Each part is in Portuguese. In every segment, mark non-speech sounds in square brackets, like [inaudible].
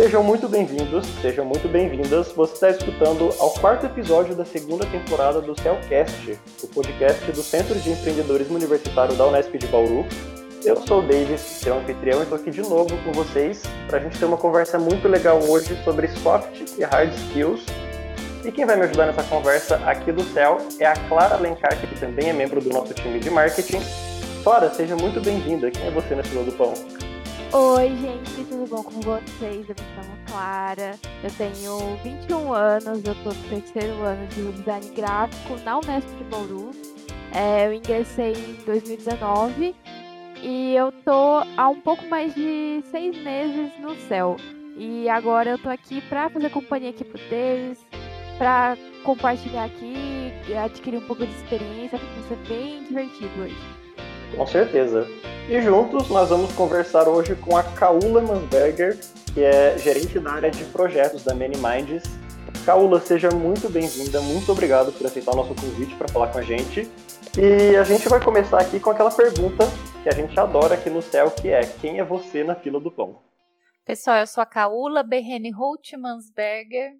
Sejam muito bem-vindos, sejam muito bem-vindas. Você está escutando ao quarto episódio da segunda temporada do Cellcast, o podcast do Centro de Empreendedorismo Universitário da Unesp de Bauru. Eu sou o Davis, seu anfitrião, e estou aqui de novo com vocês para a gente ter uma conversa muito legal hoje sobre soft e hard skills. E quem vai me ajudar nessa conversa aqui do Céu é a Clara Alencar, que também é membro do nosso time de marketing. Clara, seja muito bem-vinda. Quem é você na fila do pão? Oi, gente, tudo bom com vocês? Eu me chamo Clara, eu tenho 21 anos, eu tô no terceiro ano de design gráfico na Unesp de Bauru. É, eu ingressei em 2019 e eu tô há um pouco mais de seis meses no céu. E agora eu tô aqui pra fazer companhia aqui pro deles, pra compartilhar aqui, adquirir um pouco de experiência, vai ser bem divertido hoje. Com certeza. E juntos nós vamos conversar hoje com a Kaula Mansberger, que é gerente da área de projetos da Many Minds. Kaula, seja muito bem-vinda, muito obrigado por aceitar o nosso convite para falar com a gente. E a gente vai começar aqui com aquela pergunta que a gente adora aqui no céu, que é quem é você na fila do pão? Pessoal, eu sou a Kaula Berrene Holtmansberger,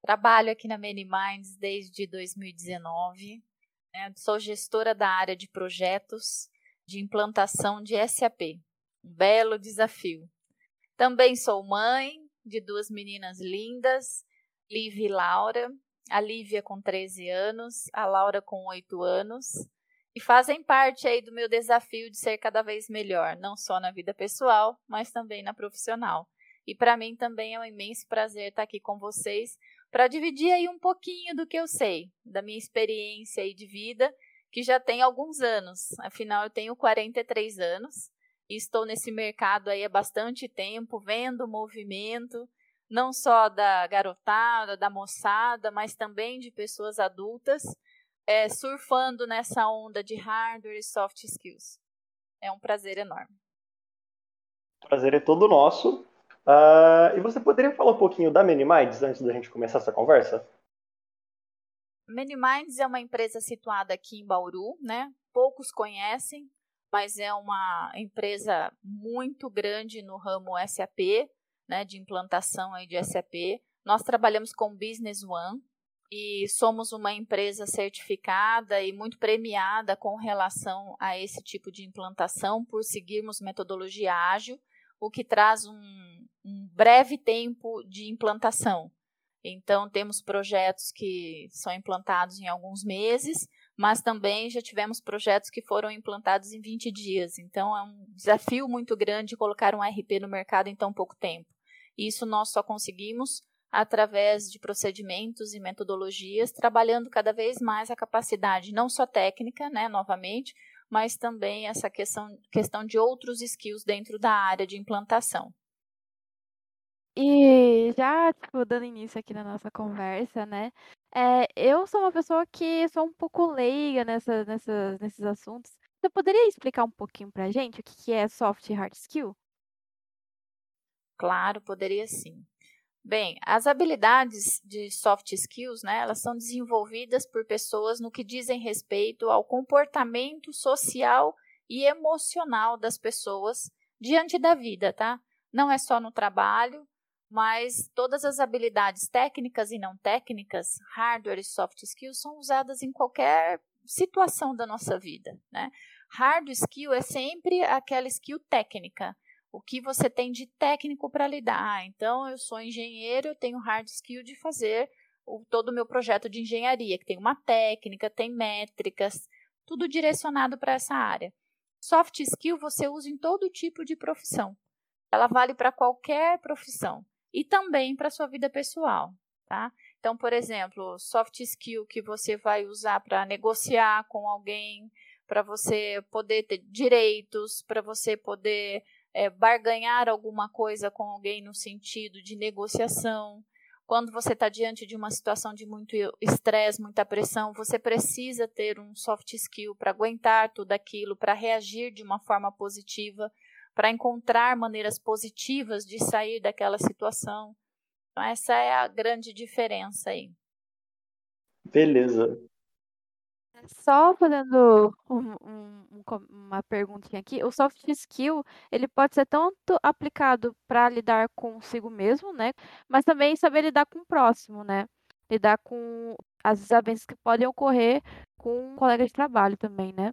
trabalho aqui na Many Minds desde 2019, né? sou gestora da área de projetos de implantação de SAP. Um belo desafio. Também sou mãe de duas meninas lindas, Lívia e Laura. A Lívia com 13 anos, a Laura com 8 anos. E fazem parte aí do meu desafio de ser cada vez melhor, não só na vida pessoal, mas também na profissional. E para mim também é um imenso prazer estar aqui com vocês para dividir aí um pouquinho do que eu sei, da minha experiência aí de vida que já tem alguns anos. Afinal, eu tenho 43 anos e estou nesse mercado aí há bastante tempo, vendo o movimento, não só da garotada, da moçada, mas também de pessoas adultas, é, surfando nessa onda de hardware e soft skills. É um prazer enorme. O prazer é todo nosso. Uh, e você poderia falar um pouquinho da Minimides antes da gente começar essa conversa? Many Minds é uma empresa situada aqui em Bauru, né? Poucos conhecem, mas é uma empresa muito grande no ramo SAP, né, de implantação aí de SAP. Nós trabalhamos com Business One e somos uma empresa certificada e muito premiada com relação a esse tipo de implantação por seguirmos metodologia ágil, o que traz um, um breve tempo de implantação. Então, temos projetos que são implantados em alguns meses, mas também já tivemos projetos que foram implantados em 20 dias. Então, é um desafio muito grande colocar um RP no mercado em tão pouco tempo. Isso nós só conseguimos através de procedimentos e metodologias, trabalhando cada vez mais a capacidade, não só técnica, né, novamente, mas também essa questão, questão de outros skills dentro da área de implantação. E já, tipo, dando início aqui na nossa conversa, né? É, eu sou uma pessoa que sou um pouco leiga nessa, nessa, nesses assuntos. Você poderia explicar um pouquinho pra gente o que, que é soft e hard skill? Claro, poderia sim. Bem, as habilidades de soft skills, né, elas são desenvolvidas por pessoas no que dizem respeito ao comportamento social e emocional das pessoas diante da vida, tá? Não é só no trabalho, mas todas as habilidades técnicas e não técnicas, hardware e soft skills, são usadas em qualquer situação da nossa vida. Né? Hard skill é sempre aquela skill técnica, o que você tem de técnico para lidar. Então, eu sou engenheiro, eu tenho hard skill de fazer o, todo o meu projeto de engenharia, que tem uma técnica, tem métricas, tudo direcionado para essa área. Soft skill você usa em todo tipo de profissão. Ela vale para qualquer profissão e também para sua vida pessoal, tá? Então, por exemplo, soft skill que você vai usar para negociar com alguém, para você poder ter direitos, para você poder é, barganhar alguma coisa com alguém no sentido de negociação. Quando você está diante de uma situação de muito estresse, muita pressão, você precisa ter um soft skill para aguentar tudo aquilo, para reagir de uma forma positiva para encontrar maneiras positivas de sair daquela situação. Então, essa é a grande diferença aí. Beleza. Só fazendo um, um, uma perguntinha aqui, o soft skill ele pode ser tanto aplicado para lidar consigo mesmo, né? Mas também saber lidar com o próximo, né? Lidar com as desavenças que podem ocorrer com um colega de trabalho também, né?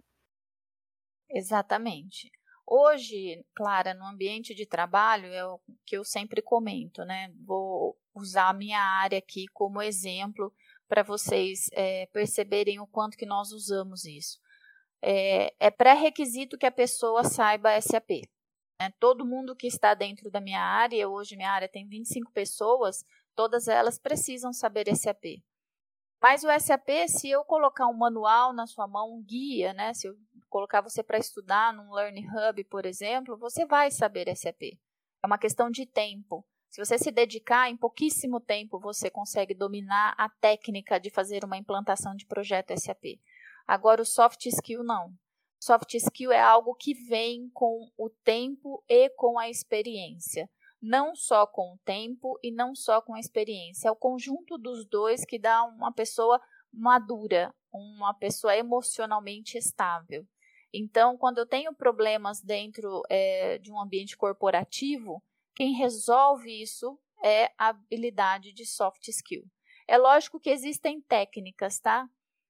Exatamente. Hoje, Clara, no ambiente de trabalho, é o que eu sempre comento, né? Vou usar a minha área aqui como exemplo para vocês é, perceberem o quanto que nós usamos isso. É, é pré-requisito que a pessoa saiba SAP. Né? Todo mundo que está dentro da minha área, hoje minha área tem 25 pessoas, todas elas precisam saber SAP. Mas o SAP, se eu colocar um manual na sua mão, um guia, né? Se eu colocar você para estudar num Learning Hub, por exemplo, você vai saber SAP. É uma questão de tempo. Se você se dedicar, em pouquíssimo tempo você consegue dominar a técnica de fazer uma implantação de projeto SAP. Agora, o soft skill não. Soft skill é algo que vem com o tempo e com a experiência. Não só com o tempo e não só com a experiência. É o conjunto dos dois que dá uma pessoa madura, uma pessoa emocionalmente estável. Então, quando eu tenho problemas dentro é, de um ambiente corporativo, quem resolve isso é a habilidade de soft skill. É lógico que existem técnicas, tá?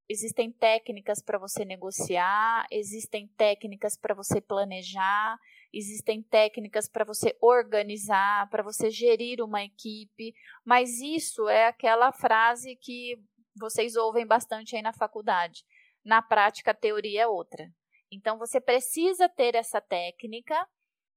Existem técnicas para você negociar, existem técnicas para você planejar, existem técnicas para você organizar, para você gerir uma equipe, mas isso é aquela frase que vocês ouvem bastante aí na faculdade. Na prática, a teoria é outra. Então, você precisa ter essa técnica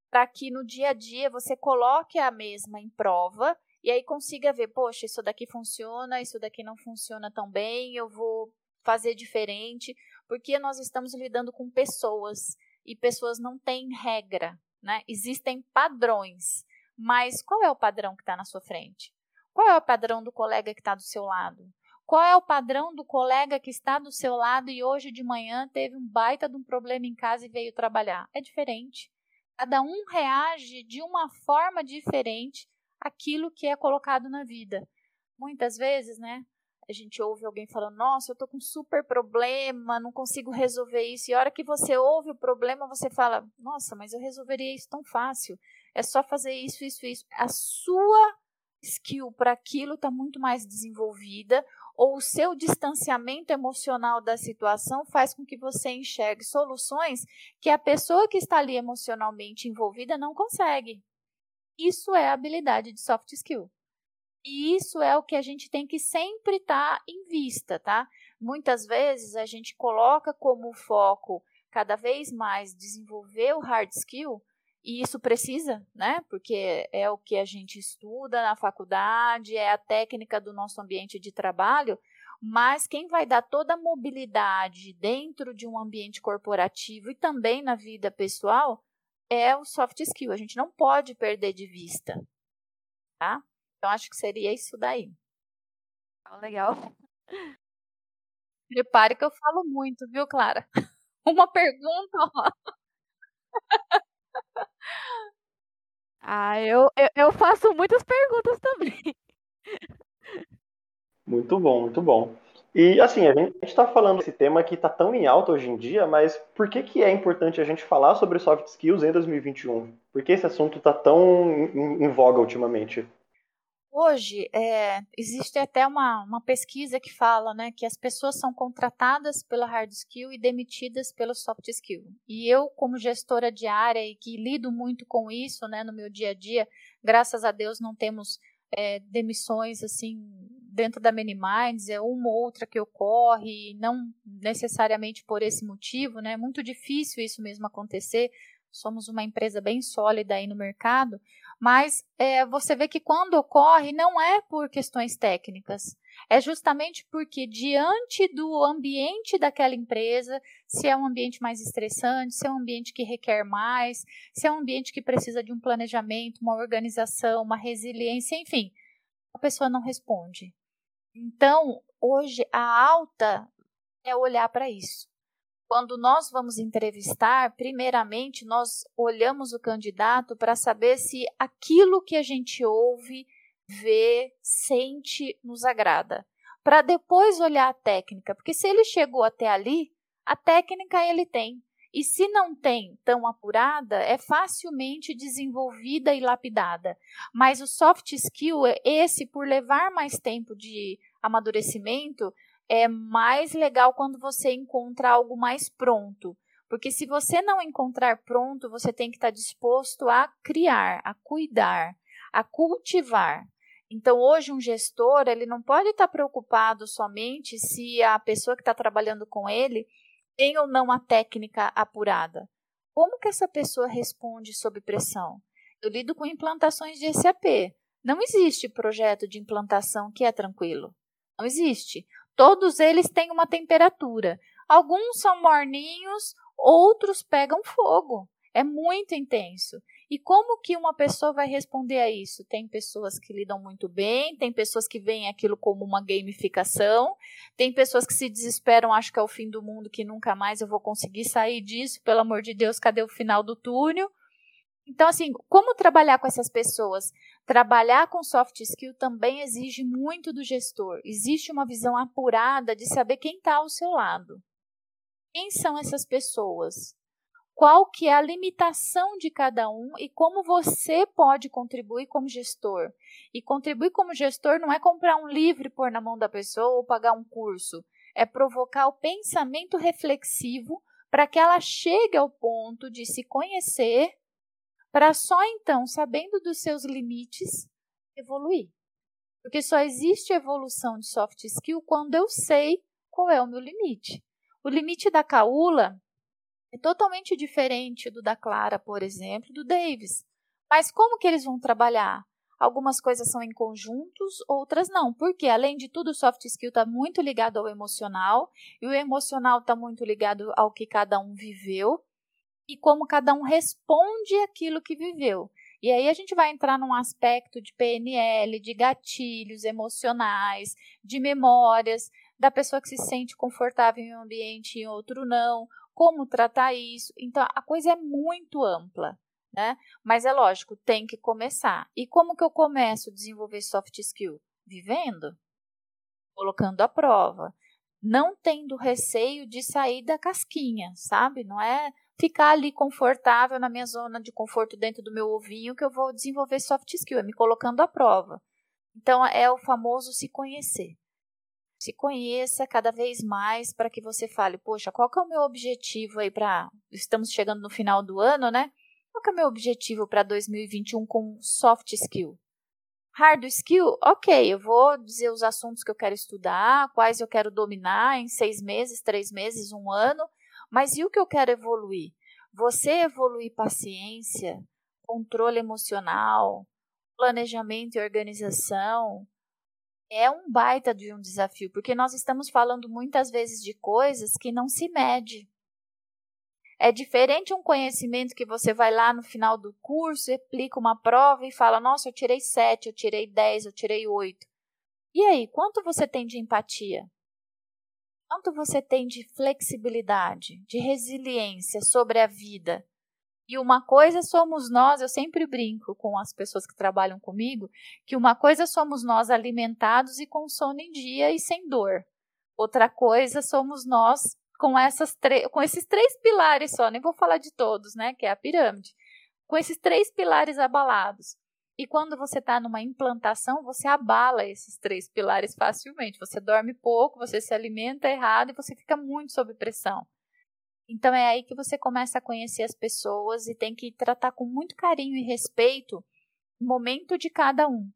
para que no dia a dia você coloque a mesma em prova e aí consiga ver, poxa, isso daqui funciona, isso daqui não funciona tão bem, eu vou fazer diferente, porque nós estamos lidando com pessoas e pessoas não têm regra, né? Existem padrões, mas qual é o padrão que está na sua frente? Qual é o padrão do colega que está do seu lado? Qual é o padrão do colega que está do seu lado e hoje de manhã teve um baita de um problema em casa e veio trabalhar? É diferente. Cada um reage de uma forma diferente àquilo que é colocado na vida. Muitas vezes, né? A gente ouve alguém falando: Nossa, eu tô com um super problema, não consigo resolver isso. E a hora que você ouve o problema, você fala: Nossa, mas eu resolveria isso tão fácil. É só fazer isso, isso, isso. A sua skill para aquilo está muito mais desenvolvida, ou o seu distanciamento emocional da situação faz com que você enxergue soluções que a pessoa que está ali emocionalmente envolvida não consegue. Isso é habilidade de soft skill. E isso é o que a gente tem que sempre estar tá em vista, tá? Muitas vezes a gente coloca como foco cada vez mais desenvolver o hard skill, e isso precisa, né? Porque é o que a gente estuda na faculdade, é a técnica do nosso ambiente de trabalho, mas quem vai dar toda a mobilidade dentro de um ambiente corporativo e também na vida pessoal é o soft skill. A gente não pode perder de vista, tá? Então acho que seria isso daí. Legal. Prepare que eu falo muito, viu, Clara? [laughs] Uma pergunta, ó. Ah, eu, eu, eu faço muitas perguntas também. Muito bom, muito bom. E assim, a gente está falando desse tema que está tão em alta hoje em dia, mas por que, que é importante a gente falar sobre soft skills em 2021? Por que esse assunto está tão em, em voga ultimamente? Hoje, é, existe até uma, uma pesquisa que fala né, que as pessoas são contratadas pela hard skill e demitidas pelo soft skill. E eu, como gestora de área e que lido muito com isso né, no meu dia a dia, graças a Deus não temos é, demissões assim dentro da Miniminds, é uma ou outra que ocorre, não necessariamente por esse motivo, né? É muito difícil isso mesmo acontecer. Somos uma empresa bem sólida aí no mercado, mas é, você vê que quando ocorre não é por questões técnicas, é justamente porque diante do ambiente daquela empresa, se é um ambiente mais estressante, se é um ambiente que requer mais, se é um ambiente que precisa de um planejamento, uma organização, uma resiliência, enfim, a pessoa não responde. Então, hoje a alta é olhar para isso. Quando nós vamos entrevistar, primeiramente nós olhamos o candidato para saber se aquilo que a gente ouve, vê, sente nos agrada. para depois olhar a técnica, porque se ele chegou até ali, a técnica ele tem. E se não tem tão apurada, é facilmente desenvolvida e lapidada. Mas o soft skill, esse por levar mais tempo de amadurecimento, é mais legal quando você encontra algo mais pronto. Porque se você não encontrar pronto, você tem que estar disposto a criar, a cuidar, a cultivar. Então, hoje, um gestor ele não pode estar preocupado somente se a pessoa que está trabalhando com ele tem ou não a técnica apurada. Como que essa pessoa responde sob pressão? Eu lido com implantações de SAP. Não existe projeto de implantação que é tranquilo. Não existe. Todos eles têm uma temperatura. Alguns são morninhos, outros pegam fogo. É muito intenso. E como que uma pessoa vai responder a isso? Tem pessoas que lidam muito bem, tem pessoas que veem aquilo como uma gamificação, tem pessoas que se desesperam, acham que é o fim do mundo, que nunca mais eu vou conseguir sair disso, pelo amor de Deus, cadê o final do túnel? Então, assim, como trabalhar com essas pessoas? Trabalhar com soft skill também exige muito do gestor. Existe uma visão apurada de saber quem está ao seu lado. Quem são essas pessoas? qual que é a limitação de cada um e como você pode contribuir como gestor. E contribuir como gestor não é comprar um livro e pôr na mão da pessoa ou pagar um curso, é provocar o pensamento reflexivo para que ela chegue ao ponto de se conhecer, para só então, sabendo dos seus limites, evoluir. Porque só existe evolução de soft skill quando eu sei qual é o meu limite. O limite da caula é totalmente diferente do da Clara, por exemplo, do Davis. Mas como que eles vão trabalhar? Algumas coisas são em conjuntos, outras não. Porque, além de tudo, o soft skill está muito ligado ao emocional, e o emocional está muito ligado ao que cada um viveu e como cada um responde aquilo que viveu. E aí a gente vai entrar num aspecto de PNL, de gatilhos emocionais, de memórias, da pessoa que se sente confortável em um ambiente e em outro não, como tratar isso. Então, a coisa é muito ampla, né? Mas é lógico, tem que começar. E como que eu começo a desenvolver soft skill? Vivendo, colocando à prova, não tendo receio de sair da casquinha, sabe? Não é ficar ali confortável na minha zona de conforto dentro do meu ovinho que eu vou desenvolver soft skill, é me colocando à prova. Então é o famoso se conhecer se conheça cada vez mais para que você fale, poxa, qual que é o meu objetivo aí para estamos chegando no final do ano, né? Qual que é o meu objetivo para 2021 com soft skill? Hard skill, ok, eu vou dizer os assuntos que eu quero estudar, quais eu quero dominar em seis meses, três meses, um ano, mas e o que eu quero evoluir? Você evoluir paciência, controle emocional, planejamento e organização, é um baita de um desafio, porque nós estamos falando muitas vezes de coisas que não se mede. É diferente um conhecimento que você vai lá no final do curso, aplica uma prova e fala: Nossa, eu tirei 7, eu tirei 10, eu tirei 8. E aí, quanto você tem de empatia? Quanto você tem de flexibilidade, de resiliência sobre a vida? E uma coisa somos nós, eu sempre brinco com as pessoas que trabalham comigo, que uma coisa somos nós alimentados e com sono em dia e sem dor. Outra coisa somos nós com, essas com esses três pilares só, nem vou falar de todos, né, que é a pirâmide. Com esses três pilares abalados. E quando você está numa implantação, você abala esses três pilares facilmente. Você dorme pouco, você se alimenta errado e você fica muito sob pressão. Então é aí que você começa a conhecer as pessoas e tem que tratar com muito carinho e respeito o momento de cada um.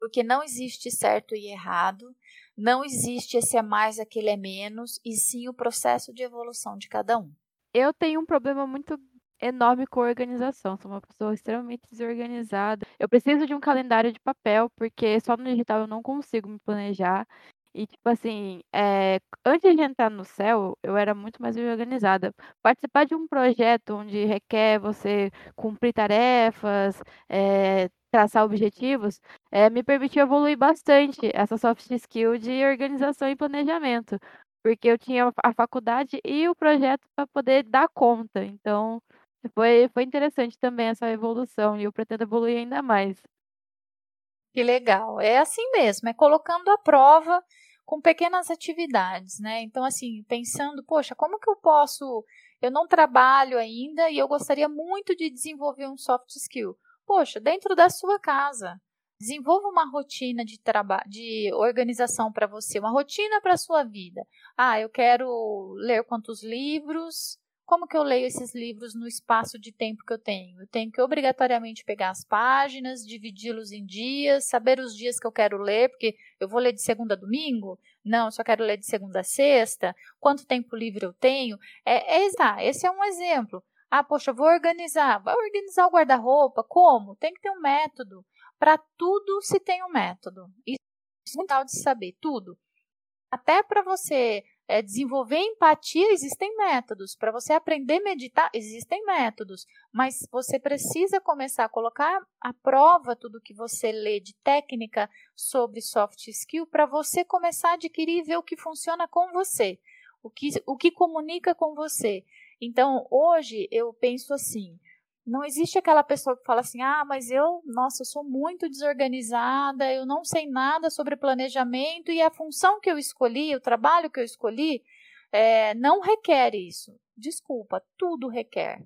Porque não existe certo e errado, não existe esse é mais, aquele é menos, e sim o processo de evolução de cada um. Eu tenho um problema muito enorme com organização. Sou uma pessoa extremamente desorganizada. Eu preciso de um calendário de papel, porque só no digital eu não consigo me planejar. E, tipo assim, é, antes de entrar no céu, eu era muito mais organizada. Participar de um projeto onde requer você cumprir tarefas, é, traçar objetivos, é, me permitiu evoluir bastante essa soft skill de organização e planejamento. Porque eu tinha a faculdade e o projeto para poder dar conta. Então, foi, foi interessante também essa evolução e eu pretendo evoluir ainda mais. Que legal. É assim mesmo, é colocando à prova com pequenas atividades, né? Então, assim, pensando, poxa, como que eu posso. Eu não trabalho ainda e eu gostaria muito de desenvolver um soft skill. Poxa, dentro da sua casa. Desenvolva uma rotina de trabalho, de organização para você, uma rotina para a sua vida. Ah, eu quero ler quantos livros, como que eu leio esses livros no espaço de tempo que eu tenho? Eu tenho que obrigatoriamente pegar as páginas, dividi-los em dias, saber os dias que eu quero ler, porque eu vou ler de segunda a domingo? Não, eu só quero ler de segunda a sexta. Quanto tempo livre eu tenho? É, é ah, esse é um exemplo. Ah, poxa, vou organizar. Vai organizar o guarda-roupa? Como? Tem que ter um método. Para tudo se tem um método. Isso é fundamental de saber, tudo. Até para você é, desenvolver empatia, existem métodos. Para você aprender a meditar, existem métodos. Mas você precisa começar a colocar à prova tudo que você lê de técnica sobre soft skill para você começar a adquirir e ver o que funciona com você, o que, o que comunica com você. Então, hoje eu penso assim: não existe aquela pessoa que fala assim: ah, mas eu, nossa, eu sou muito desorganizada, eu não sei nada sobre planejamento e a função que eu escolhi, o trabalho que eu escolhi, é, não requer isso. Desculpa, tudo requer.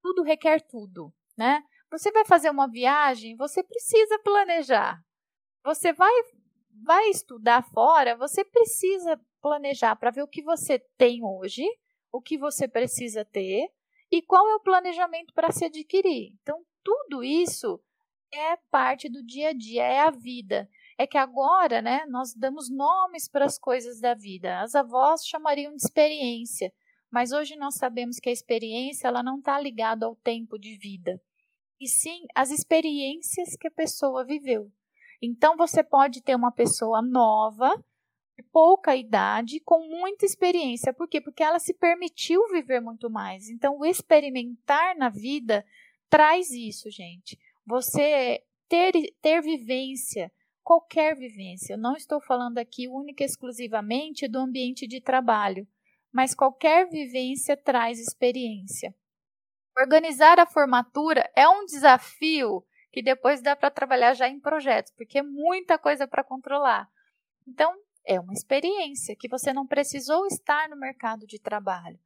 Tudo requer tudo, né? Você vai fazer uma viagem, você precisa planejar. Você vai, vai estudar fora, você precisa planejar para ver o que você tem hoje, o que você precisa ter e qual é o planejamento para se adquirir. Então, tudo isso é parte do dia a dia, é a vida. É que agora, né, nós damos nomes para as coisas da vida. As avós chamariam de experiência, mas hoje nós sabemos que a experiência ela não está ligada ao tempo de vida, e sim às experiências que a pessoa viveu. Então, você pode ter uma pessoa nova pouca idade, com muita experiência. Por quê? Porque ela se permitiu viver muito mais. Então, o experimentar na vida traz isso, gente. Você ter, ter vivência, qualquer vivência. Eu não estou falando aqui única e exclusivamente do ambiente de trabalho, mas qualquer vivência traz experiência. Organizar a formatura é um desafio que depois dá para trabalhar já em projetos, porque é muita coisa para controlar. Então, é uma experiência que você não precisou estar no mercado de trabalho.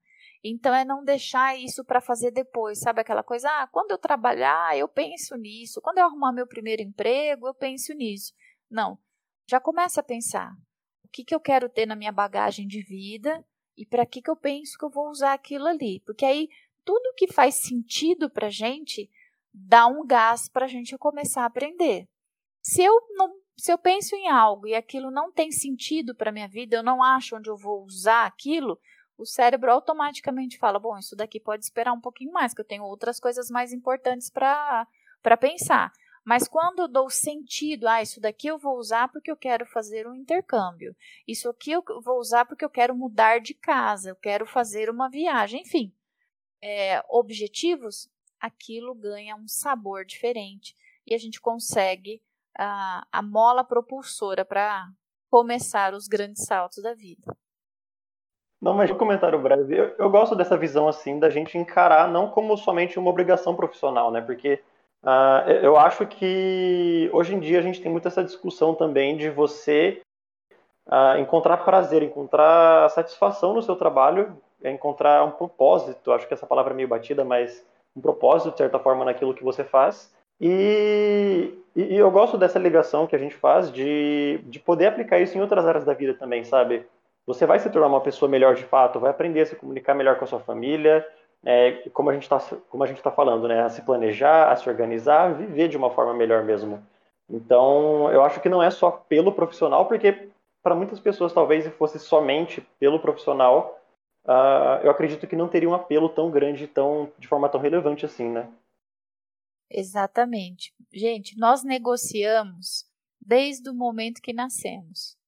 Então é não deixar isso para fazer depois, sabe aquela coisa, ah, quando eu trabalhar, eu penso nisso, quando eu arrumar meu primeiro emprego, eu penso nisso. Não, já começa a pensar. O que, que eu quero ter na minha bagagem de vida e para que, que eu penso que eu vou usar aquilo ali? Porque aí tudo que faz sentido para gente dá um gás para a gente começar a aprender. Se eu não se eu penso em algo e aquilo não tem sentido para minha vida, eu não acho onde eu vou usar aquilo, o cérebro automaticamente fala: bom, isso daqui pode esperar um pouquinho mais, que eu tenho outras coisas mais importantes para pensar. Mas quando eu dou sentido, ah, isso daqui eu vou usar porque eu quero fazer um intercâmbio, isso aqui eu vou usar porque eu quero mudar de casa, eu quero fazer uma viagem, enfim, é, objetivos, aquilo ganha um sabor diferente e a gente consegue a, a mola propulsora para começar os grandes saltos da vida. Não, mas comentário breve. Eu, eu, gosto dessa visão assim da gente encarar não como somente uma obrigação profissional, né? Porque uh, eu acho que hoje em dia a gente tem muito essa discussão também de você uh, encontrar prazer, encontrar satisfação no seu trabalho, encontrar um propósito. Acho que essa palavra é meio batida, mas um propósito de certa forma naquilo que você faz. E, e, eu gosto dessa ligação que a gente faz de, de poder aplicar isso em outras áreas da vida também, sabe? Você vai se tornar uma pessoa melhor de fato, vai aprender a se comunicar melhor com a sua família, é, como a gente está tá falando, né? A se planejar, a se organizar, viver de uma forma melhor mesmo. Então, eu acho que não é só pelo profissional, porque para muitas pessoas talvez se fosse somente pelo profissional, uh, eu acredito que não teria um apelo tão grande, tão de forma tão relevante assim, né? Exatamente. Gente, nós negociamos desde o momento que nascemos.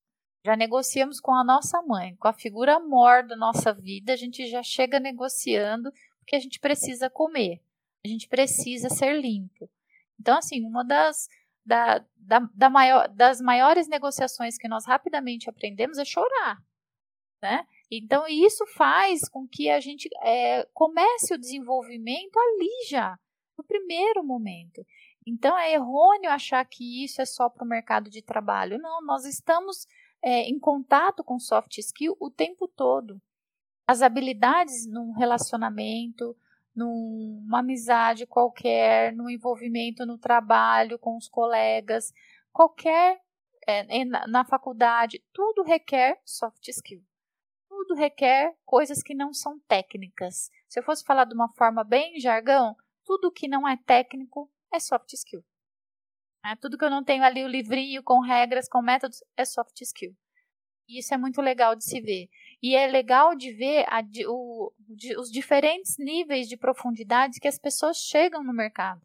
Já negociamos com a nossa mãe, com a figura mor da nossa vida, a gente já chega negociando porque a gente precisa comer, a gente precisa ser limpo. Então, assim, uma das, da, da, da maior, das maiores negociações que nós rapidamente aprendemos é chorar. Né? Então, isso faz com que a gente é, comece o desenvolvimento ali já no primeiro momento. Então é errôneo achar que isso é só para o mercado de trabalho. Não, nós estamos é, em contato com soft skill o tempo todo. As habilidades num relacionamento, numa amizade qualquer, no envolvimento no trabalho com os colegas, qualquer é, na, na faculdade, tudo requer soft skill. Tudo requer coisas que não são técnicas. Se eu fosse falar de uma forma bem jargão, tudo que não é técnico é soft skill. É, tudo que eu não tenho ali o livrinho com regras, com métodos, é soft skill. E isso é muito legal de se ver. E é legal de ver a, o, de, os diferentes níveis de profundidade que as pessoas chegam no mercado.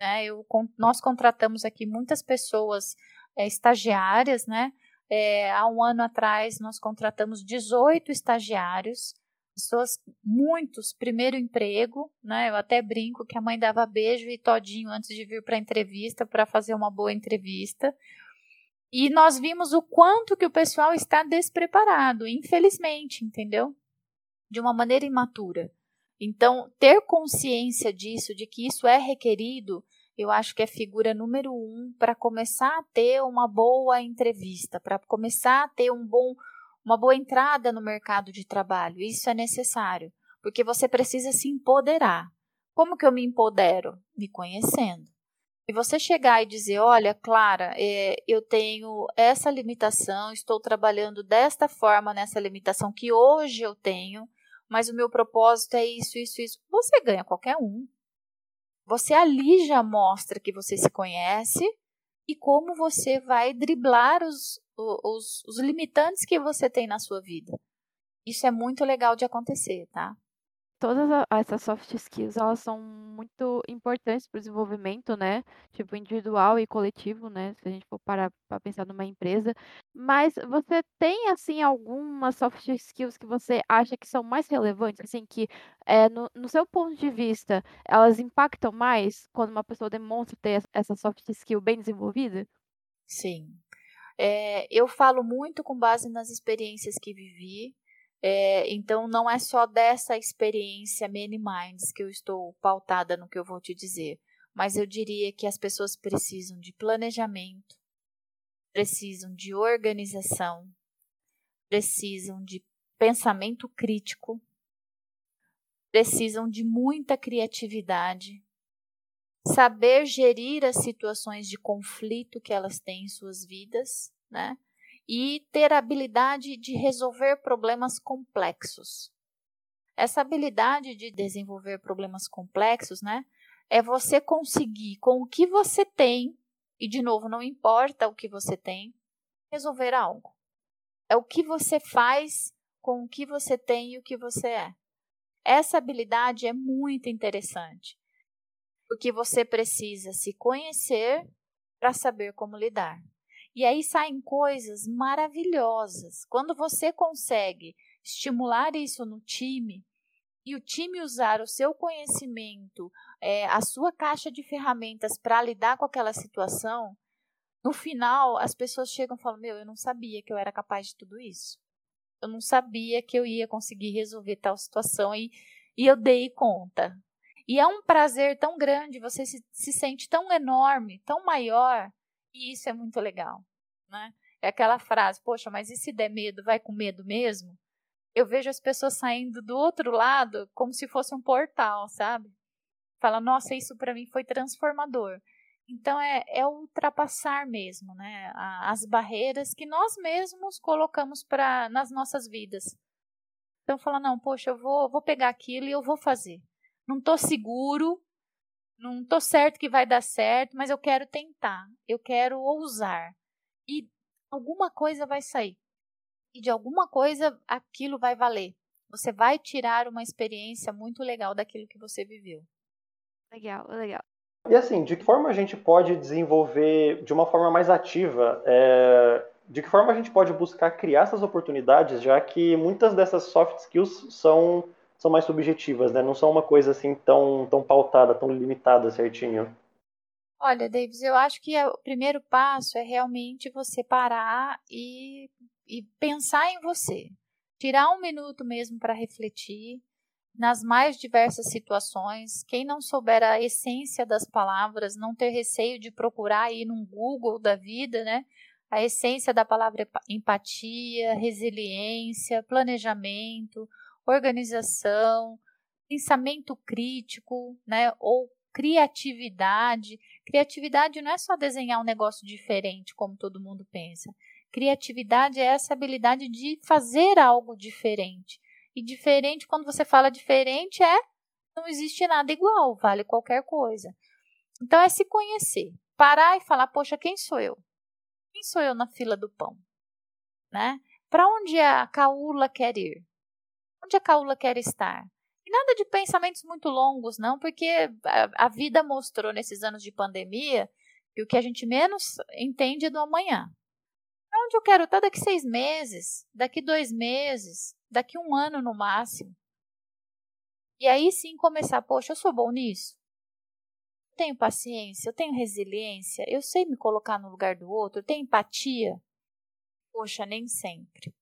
É, eu, nós contratamos aqui muitas pessoas é, estagiárias, né? É, há um ano atrás nós contratamos 18 estagiários, pessoas, muitos, primeiro emprego, né? Eu até brinco que a mãe dava beijo e todinho antes de vir para a entrevista para fazer uma boa entrevista. E nós vimos o quanto que o pessoal está despreparado, infelizmente, entendeu? De uma maneira imatura. Então, ter consciência disso, de que isso é requerido, eu acho que é figura número um para começar a ter uma boa entrevista, para começar a ter um bom, uma boa entrada no mercado de trabalho. Isso é necessário, porque você precisa se empoderar. Como que eu me empodero? Me conhecendo. E você chegar e dizer: olha, Clara, é, eu tenho essa limitação, estou trabalhando desta forma nessa limitação que hoje eu tenho, mas o meu propósito é isso, isso, isso. Você ganha qualquer um. Você ali já mostra que você se conhece e como você vai driblar os, os, os limitantes que você tem na sua vida. Isso é muito legal de acontecer, tá? todas essas soft skills, elas são muito importantes para o desenvolvimento, né? Tipo, individual e coletivo, né? Se a gente for parar para pensar numa empresa. Mas você tem, assim, algumas soft skills que você acha que são mais relevantes, assim, que é, no, no seu ponto de vista, elas impactam mais quando uma pessoa demonstra ter essa soft skill bem desenvolvida? Sim. É, eu falo muito com base nas experiências que vivi, é, então, não é só dessa experiência Many Minds que eu estou pautada no que eu vou te dizer, mas eu diria que as pessoas precisam de planejamento, precisam de organização, precisam de pensamento crítico, precisam de muita criatividade, saber gerir as situações de conflito que elas têm em suas vidas, né? e ter a habilidade de resolver problemas complexos. Essa habilidade de desenvolver problemas complexos, né, é você conseguir com o que você tem, e de novo, não importa o que você tem, resolver algo. É o que você faz com o que você tem e o que você é. Essa habilidade é muito interessante, porque você precisa se conhecer para saber como lidar. E aí saem coisas maravilhosas. Quando você consegue estimular isso no time e o time usar o seu conhecimento, é, a sua caixa de ferramentas para lidar com aquela situação, no final as pessoas chegam e falam: Meu, eu não sabia que eu era capaz de tudo isso. Eu não sabia que eu ia conseguir resolver tal situação e, e eu dei conta. E é um prazer tão grande, você se, se sente tão enorme, tão maior, e isso é muito legal, né? É aquela frase, poxa, mas e se der medo, vai com medo mesmo? Eu vejo as pessoas saindo do outro lado como se fosse um portal, sabe? Fala, nossa, isso para mim foi transformador. Então é, é ultrapassar mesmo, né? As barreiras que nós mesmos colocamos para nas nossas vidas. Então fala, não, poxa, eu vou, vou pegar aquilo e eu vou fazer. Não estou seguro, não estou certo que vai dar certo, mas eu quero tentar, eu quero ousar. E alguma coisa vai sair. E de alguma coisa aquilo vai valer. Você vai tirar uma experiência muito legal daquilo que você viveu. Legal, legal. E assim, de que forma a gente pode desenvolver de uma forma mais ativa? É, de que forma a gente pode buscar criar essas oportunidades, já que muitas dessas soft skills são são mais subjetivas, né? Não são uma coisa assim tão, tão pautada, tão limitada certinho. Olha, Davis, eu acho que o primeiro passo é realmente você parar e, e pensar em você. Tirar um minuto mesmo para refletir nas mais diversas situações. Quem não souber a essência das palavras, não ter receio de procurar aí num Google da vida, né? a essência da palavra empatia, resiliência, planejamento, organização, pensamento crítico, né, ou criatividade. Criatividade não é só desenhar um negócio diferente, como todo mundo pensa. Criatividade é essa habilidade de fazer algo diferente. E diferente, quando você fala diferente, é não existe nada igual, vale qualquer coisa. Então é se conhecer, parar e falar, poxa, quem sou eu? Quem sou eu na fila do pão? Né? Para onde a caula quer ir? Onde a caula quer estar? E nada de pensamentos muito longos, não, porque a, a vida mostrou nesses anos de pandemia que o que a gente menos entende é do amanhã. Onde eu quero estar daqui seis meses, daqui dois meses, daqui um ano no máximo. E aí sim começar, poxa, eu sou bom nisso? Eu tenho paciência, eu tenho resiliência, eu sei me colocar no lugar do outro, eu tenho empatia? Poxa, nem sempre.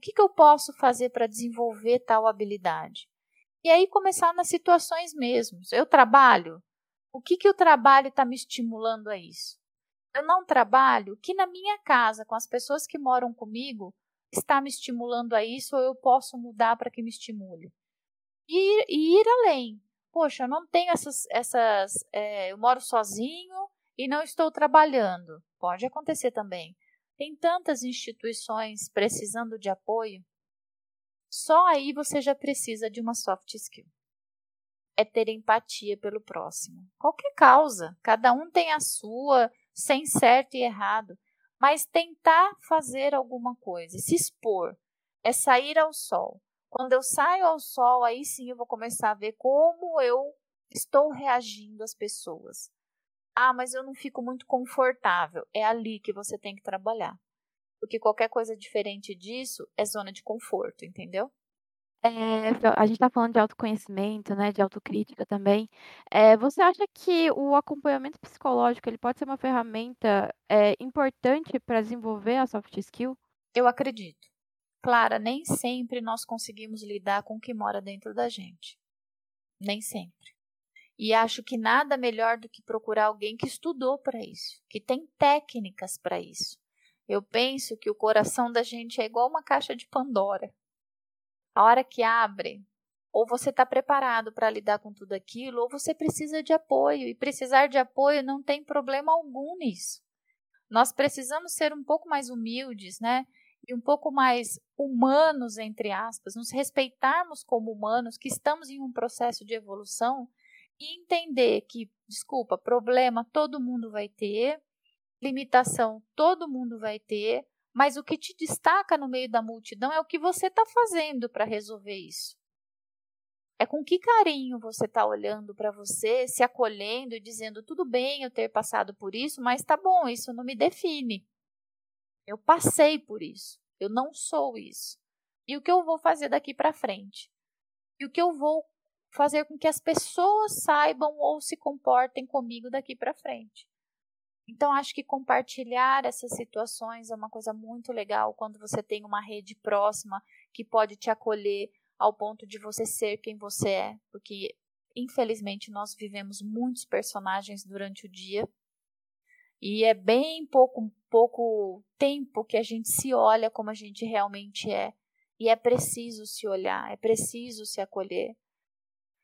O que, que eu posso fazer para desenvolver tal habilidade? E aí começar nas situações mesmos. Eu trabalho? O que, que o trabalho está me estimulando a isso? Eu não trabalho? O que na minha casa, com as pessoas que moram comigo, está me estimulando a isso ou eu posso mudar para que me estimule? e, e ir além. Poxa, eu não tenho essas. essas é, eu moro sozinho e não estou trabalhando. Pode acontecer também. Tem tantas instituições precisando de apoio. Só aí você já precisa de uma soft skill. É ter empatia pelo próximo. Qualquer causa, cada um tem a sua, sem certo e errado, mas tentar fazer alguma coisa, se expor, é sair ao sol, quando eu saio ao sol, aí sim eu vou começar a ver como eu estou reagindo às pessoas. Ah, mas eu não fico muito confortável. É ali que você tem que trabalhar. Porque qualquer coisa diferente disso é zona de conforto, entendeu? É, a gente está falando de autoconhecimento, né, de autocrítica também. É, você acha que o acompanhamento psicológico ele pode ser uma ferramenta é, importante para desenvolver a soft skill? Eu acredito. Clara, nem sempre nós conseguimos lidar com o que mora dentro da gente. Nem sempre. E acho que nada melhor do que procurar alguém que estudou para isso, que tem técnicas para isso. Eu penso que o coração da gente é igual uma caixa de Pandora. A hora que abre, ou você está preparado para lidar com tudo aquilo, ou você precisa de apoio. E precisar de apoio não tem problema algum nisso. Nós precisamos ser um pouco mais humildes, né? e um pouco mais humanos, entre aspas, nos respeitarmos como humanos, que estamos em um processo de evolução e entender que, desculpa, problema todo mundo vai ter, limitação todo mundo vai ter, mas o que te destaca no meio da multidão é o que você está fazendo para resolver isso. É com que carinho você está olhando para você, se acolhendo e dizendo: tudo bem eu ter passado por isso, mas tá bom, isso não me define. Eu passei por isso. Eu não sou isso. E o que eu vou fazer daqui para frente? E o que eu vou fazer com que as pessoas saibam ou se comportem comigo daqui para frente? Então, acho que compartilhar essas situações é uma coisa muito legal quando você tem uma rede próxima que pode te acolher ao ponto de você ser quem você é, porque infelizmente nós vivemos muitos personagens durante o dia e é bem pouco, pouco tempo que a gente se olha como a gente realmente é. E é preciso se olhar, é preciso se acolher.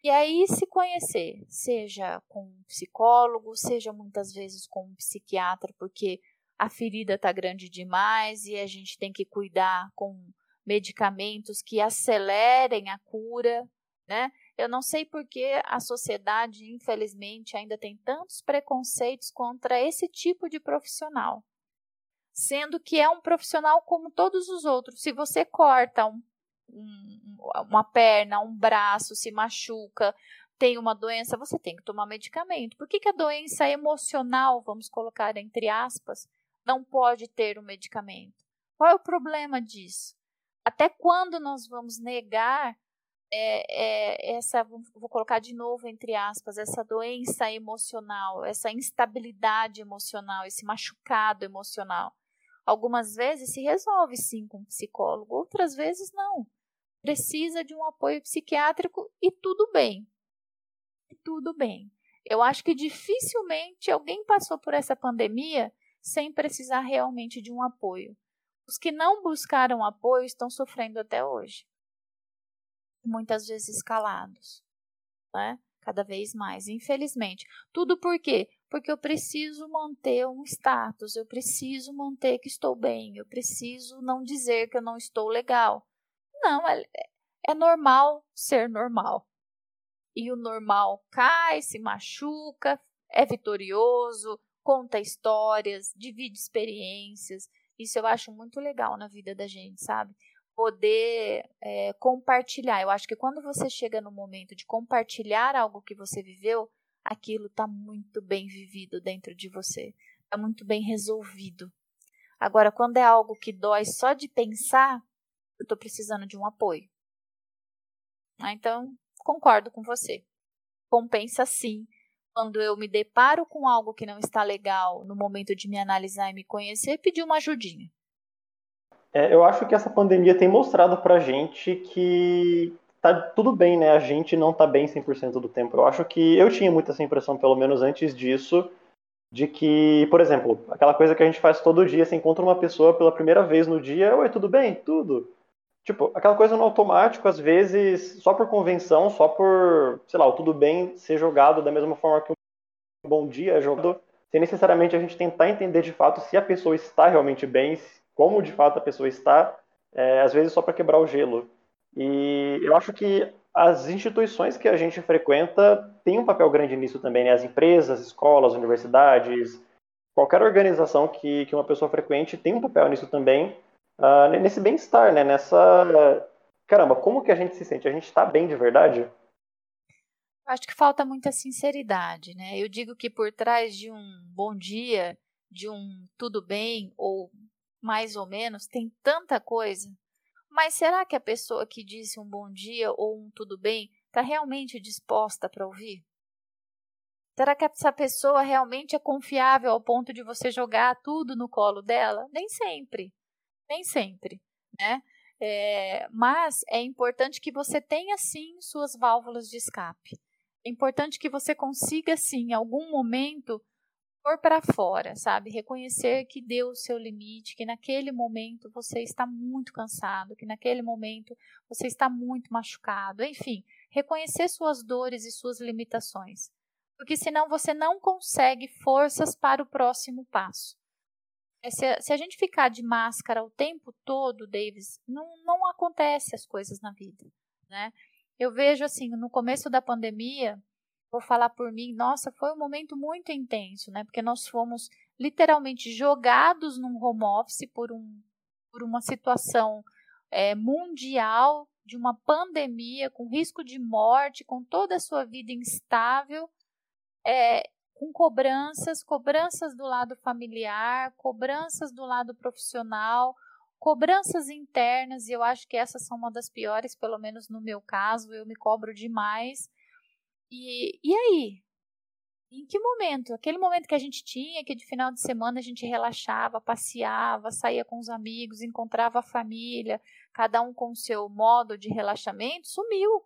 E aí se conhecer, seja com um psicólogo, seja muitas vezes com um psiquiatra, porque a ferida está grande demais e a gente tem que cuidar com medicamentos que acelerem a cura, né? Eu não sei por que a sociedade, infelizmente, ainda tem tantos preconceitos contra esse tipo de profissional. Sendo que é um profissional como todos os outros. Se você corta um, um, uma perna, um braço, se machuca, tem uma doença, você tem que tomar medicamento. Por que, que a doença emocional, vamos colocar entre aspas, não pode ter um medicamento? Qual é o problema disso? Até quando nós vamos negar é, é, essa, vou colocar de novo entre aspas, essa doença emocional, essa instabilidade emocional, esse machucado emocional. Algumas vezes se resolve sim com um psicólogo, outras vezes não. Precisa de um apoio psiquiátrico e tudo bem. Tudo bem. Eu acho que dificilmente alguém passou por essa pandemia sem precisar realmente de um apoio. Os que não buscaram apoio estão sofrendo até hoje, muitas vezes calados, né? cada vez mais, infelizmente. Tudo por quê? Porque eu preciso manter um status, eu preciso manter que estou bem, eu preciso não dizer que eu não estou legal. Não, é, é normal ser normal. E o normal cai, se machuca, é vitorioso, conta histórias, divide experiências. Isso eu acho muito legal na vida da gente, sabe? Poder é, compartilhar. Eu acho que quando você chega no momento de compartilhar algo que você viveu, aquilo está muito bem vivido dentro de você, está muito bem resolvido. Agora, quando é algo que dói só de pensar, eu estou precisando de um apoio. Ah, então, concordo com você. Compensa sim quando eu me deparo com algo que não está legal no momento de me analisar e me conhecer, pedir uma ajudinha. É, eu acho que essa pandemia tem mostrado pra gente que tá tudo bem, né? A gente não tá bem 100% do tempo. Eu acho que eu tinha muita essa impressão, pelo menos antes disso, de que, por exemplo, aquela coisa que a gente faz todo dia, você encontra uma pessoa pela primeira vez no dia, oi, tudo bem? Tudo. Tipo, aquela coisa no automático, às vezes, só por convenção, só por, sei lá, o tudo bem ser jogado da mesma forma que um bom dia é jogado, sem necessariamente a gente tentar entender de fato se a pessoa está realmente bem, como de fato a pessoa está, é, às vezes só para quebrar o gelo. E eu acho que as instituições que a gente frequenta têm um papel grande nisso também, né? As empresas, escolas, universidades, qualquer organização que, que uma pessoa frequente tem um papel nisso também, uh, nesse bem-estar, né? Nessa. Caramba, como que a gente se sente? A gente está bem de verdade? Acho que falta muita sinceridade, né? Eu digo que por trás de um bom dia, de um tudo bem ou mais ou menos, tem tanta coisa. Mas será que a pessoa que disse um bom dia ou um tudo bem está realmente disposta para ouvir? Será que essa pessoa realmente é confiável ao ponto de você jogar tudo no colo dela? Nem sempre nem sempre, né? É, mas é importante que você tenha sim suas válvulas de escape. É importante que você consiga sim, em algum momento, pôr para fora, sabe? Reconhecer que deu o seu limite, que naquele momento você está muito cansado, que naquele momento você está muito machucado, enfim, reconhecer suas dores e suas limitações. Porque senão você não consegue forças para o próximo passo. É, se, se a gente ficar de máscara o tempo todo, Davis, não, não acontece as coisas na vida, né? Eu vejo assim, no começo da pandemia, vou falar por mim, nossa, foi um momento muito intenso, né? Porque nós fomos literalmente jogados num home office por, um, por uma situação é, mundial de uma pandemia com risco de morte, com toda a sua vida instável. É, com cobranças, cobranças do lado familiar, cobranças do lado profissional, cobranças internas, e eu acho que essas são uma das piores, pelo menos no meu caso, eu me cobro demais. E, e aí? Em que momento? Aquele momento que a gente tinha, que de final de semana a gente relaxava, passeava, saía com os amigos, encontrava a família, cada um com o seu modo de relaxamento, sumiu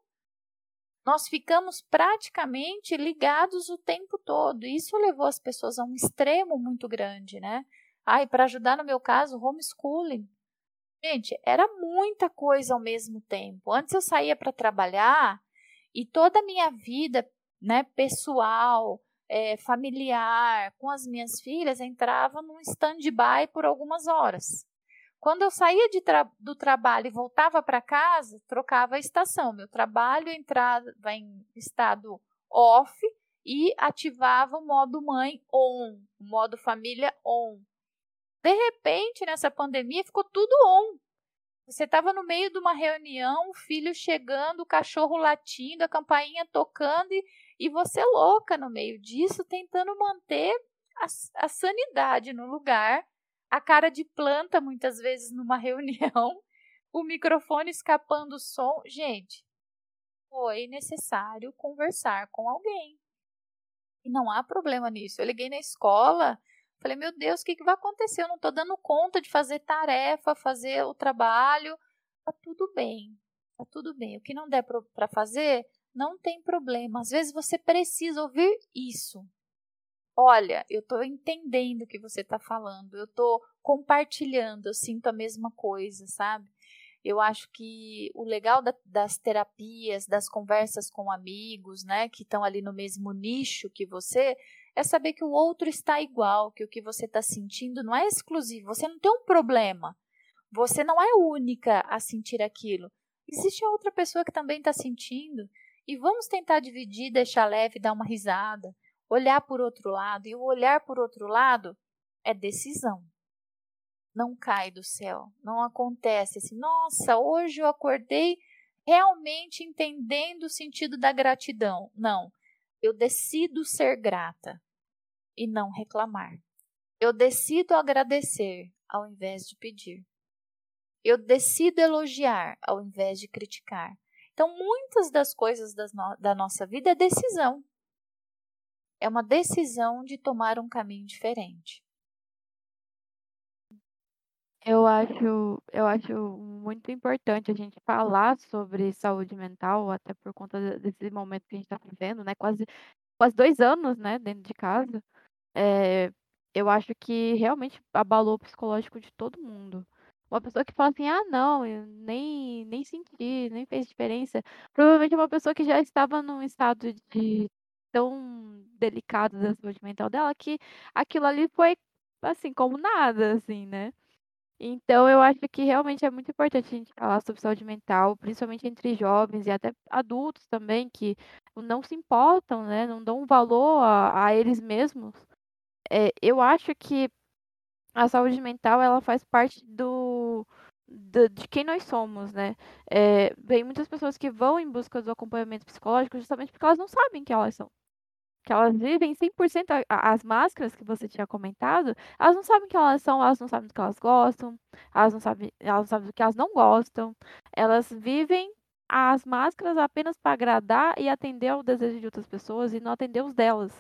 nós ficamos praticamente ligados o tempo todo. Isso levou as pessoas a um extremo muito grande, né? Ai, para ajudar no meu caso, homeschooling. Gente, era muita coisa ao mesmo tempo. Antes eu saía para trabalhar e toda a minha vida, né, pessoal, é, familiar, com as minhas filhas, entrava num stand-by por algumas horas. Quando eu saía tra do trabalho e voltava para casa, trocava a estação. Meu trabalho entrava em estado off e ativava o modo mãe on, o modo família on. De repente, nessa pandemia, ficou tudo on. Você estava no meio de uma reunião, o filho chegando, o cachorro latindo, a campainha tocando e, e você louca no meio disso, tentando manter a, a sanidade no lugar a cara de planta muitas vezes numa [laughs] reunião, o microfone escapando o som. Gente, foi necessário conversar com alguém. E não há problema nisso. Eu liguei na escola, falei, meu Deus, o que, que vai acontecer? Eu não estou dando conta de fazer tarefa, fazer o trabalho. Tá tudo bem, tá tudo bem. O que não der para fazer, não tem problema. Às vezes você precisa ouvir isso. Olha, eu estou entendendo o que você está falando, eu estou compartilhando, eu sinto a mesma coisa, sabe? Eu acho que o legal da, das terapias, das conversas com amigos, né, que estão ali no mesmo nicho que você, é saber que o outro está igual, que o que você está sentindo não é exclusivo, você não tem um problema, você não é única a sentir aquilo. Existe outra pessoa que também está sentindo, e vamos tentar dividir, deixar leve, dar uma risada, olhar por outro lado, e o olhar por outro lado é decisão não cai do céu, não acontece assim, nossa, hoje eu acordei realmente entendendo o sentido da gratidão. Não, eu decido ser grata e não reclamar. Eu decido agradecer ao invés de pedir. Eu decido elogiar ao invés de criticar. Então, muitas das coisas no da nossa vida é decisão. É uma decisão de tomar um caminho diferente. Eu acho, eu acho muito importante a gente falar sobre saúde mental, até por conta desse momento que a gente está vivendo, né? Quase, quase dois anos, né, dentro de casa. É, eu acho que realmente abalou o psicológico de todo mundo. Uma pessoa que fala assim, ah, não, eu nem, nem senti, nem fez diferença. Provavelmente é uma pessoa que já estava num estado de tão delicado da saúde mental dela que aquilo ali foi assim, como nada, assim, né? Então, eu acho que realmente é muito importante a gente falar sobre saúde mental, principalmente entre jovens e até adultos também, que não se importam, né? Não dão valor a, a eles mesmos. É, eu acho que a saúde mental ela faz parte do, do de quem nós somos, né? É, vem muitas pessoas que vão em busca do acompanhamento psicológico justamente porque elas não sabem quem elas são que elas vivem 100% as máscaras que você tinha comentado, elas não sabem o que elas são, elas não sabem do que elas gostam, elas não sabem, elas não sabem do que elas não gostam. Elas vivem as máscaras apenas para agradar e atender ao desejo de outras pessoas e não atender os delas.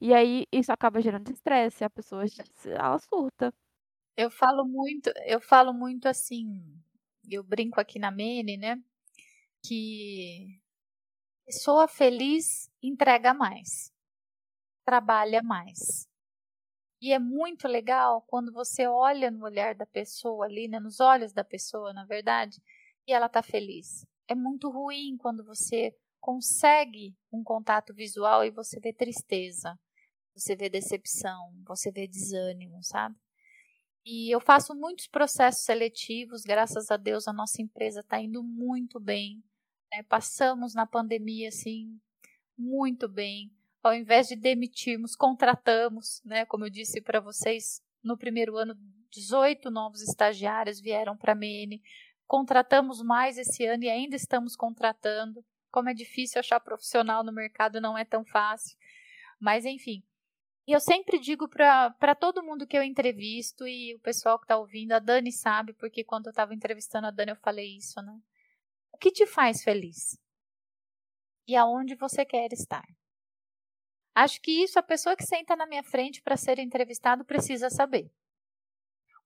E aí isso acaba gerando estresse, a pessoa ela surta. Eu falo muito, eu falo muito assim, eu brinco aqui na Mene, né? Que pessoa feliz entrega mais trabalha mais. E é muito legal quando você olha no olhar da pessoa ali, né, nos olhos da pessoa, na verdade, e ela está feliz. É muito ruim quando você consegue um contato visual e você vê tristeza, você vê decepção, você vê desânimo, sabe? E eu faço muitos processos seletivos, graças a Deus a nossa empresa está indo muito bem. Né? Passamos na pandemia assim muito bem ao invés de demitirmos, contratamos, né? Como eu disse para vocês, no primeiro ano, 18 novos estagiários vieram para a MENE. Contratamos mais esse ano e ainda estamos contratando. Como é difícil achar profissional no mercado, não é tão fácil. Mas, enfim. E eu sempre digo para todo mundo que eu entrevisto e o pessoal que está ouvindo, a Dani sabe, porque quando eu estava entrevistando a Dani eu falei isso, né? Que te faz feliz? E aonde você quer estar? Acho que isso a pessoa que senta na minha frente para ser entrevistado precisa saber.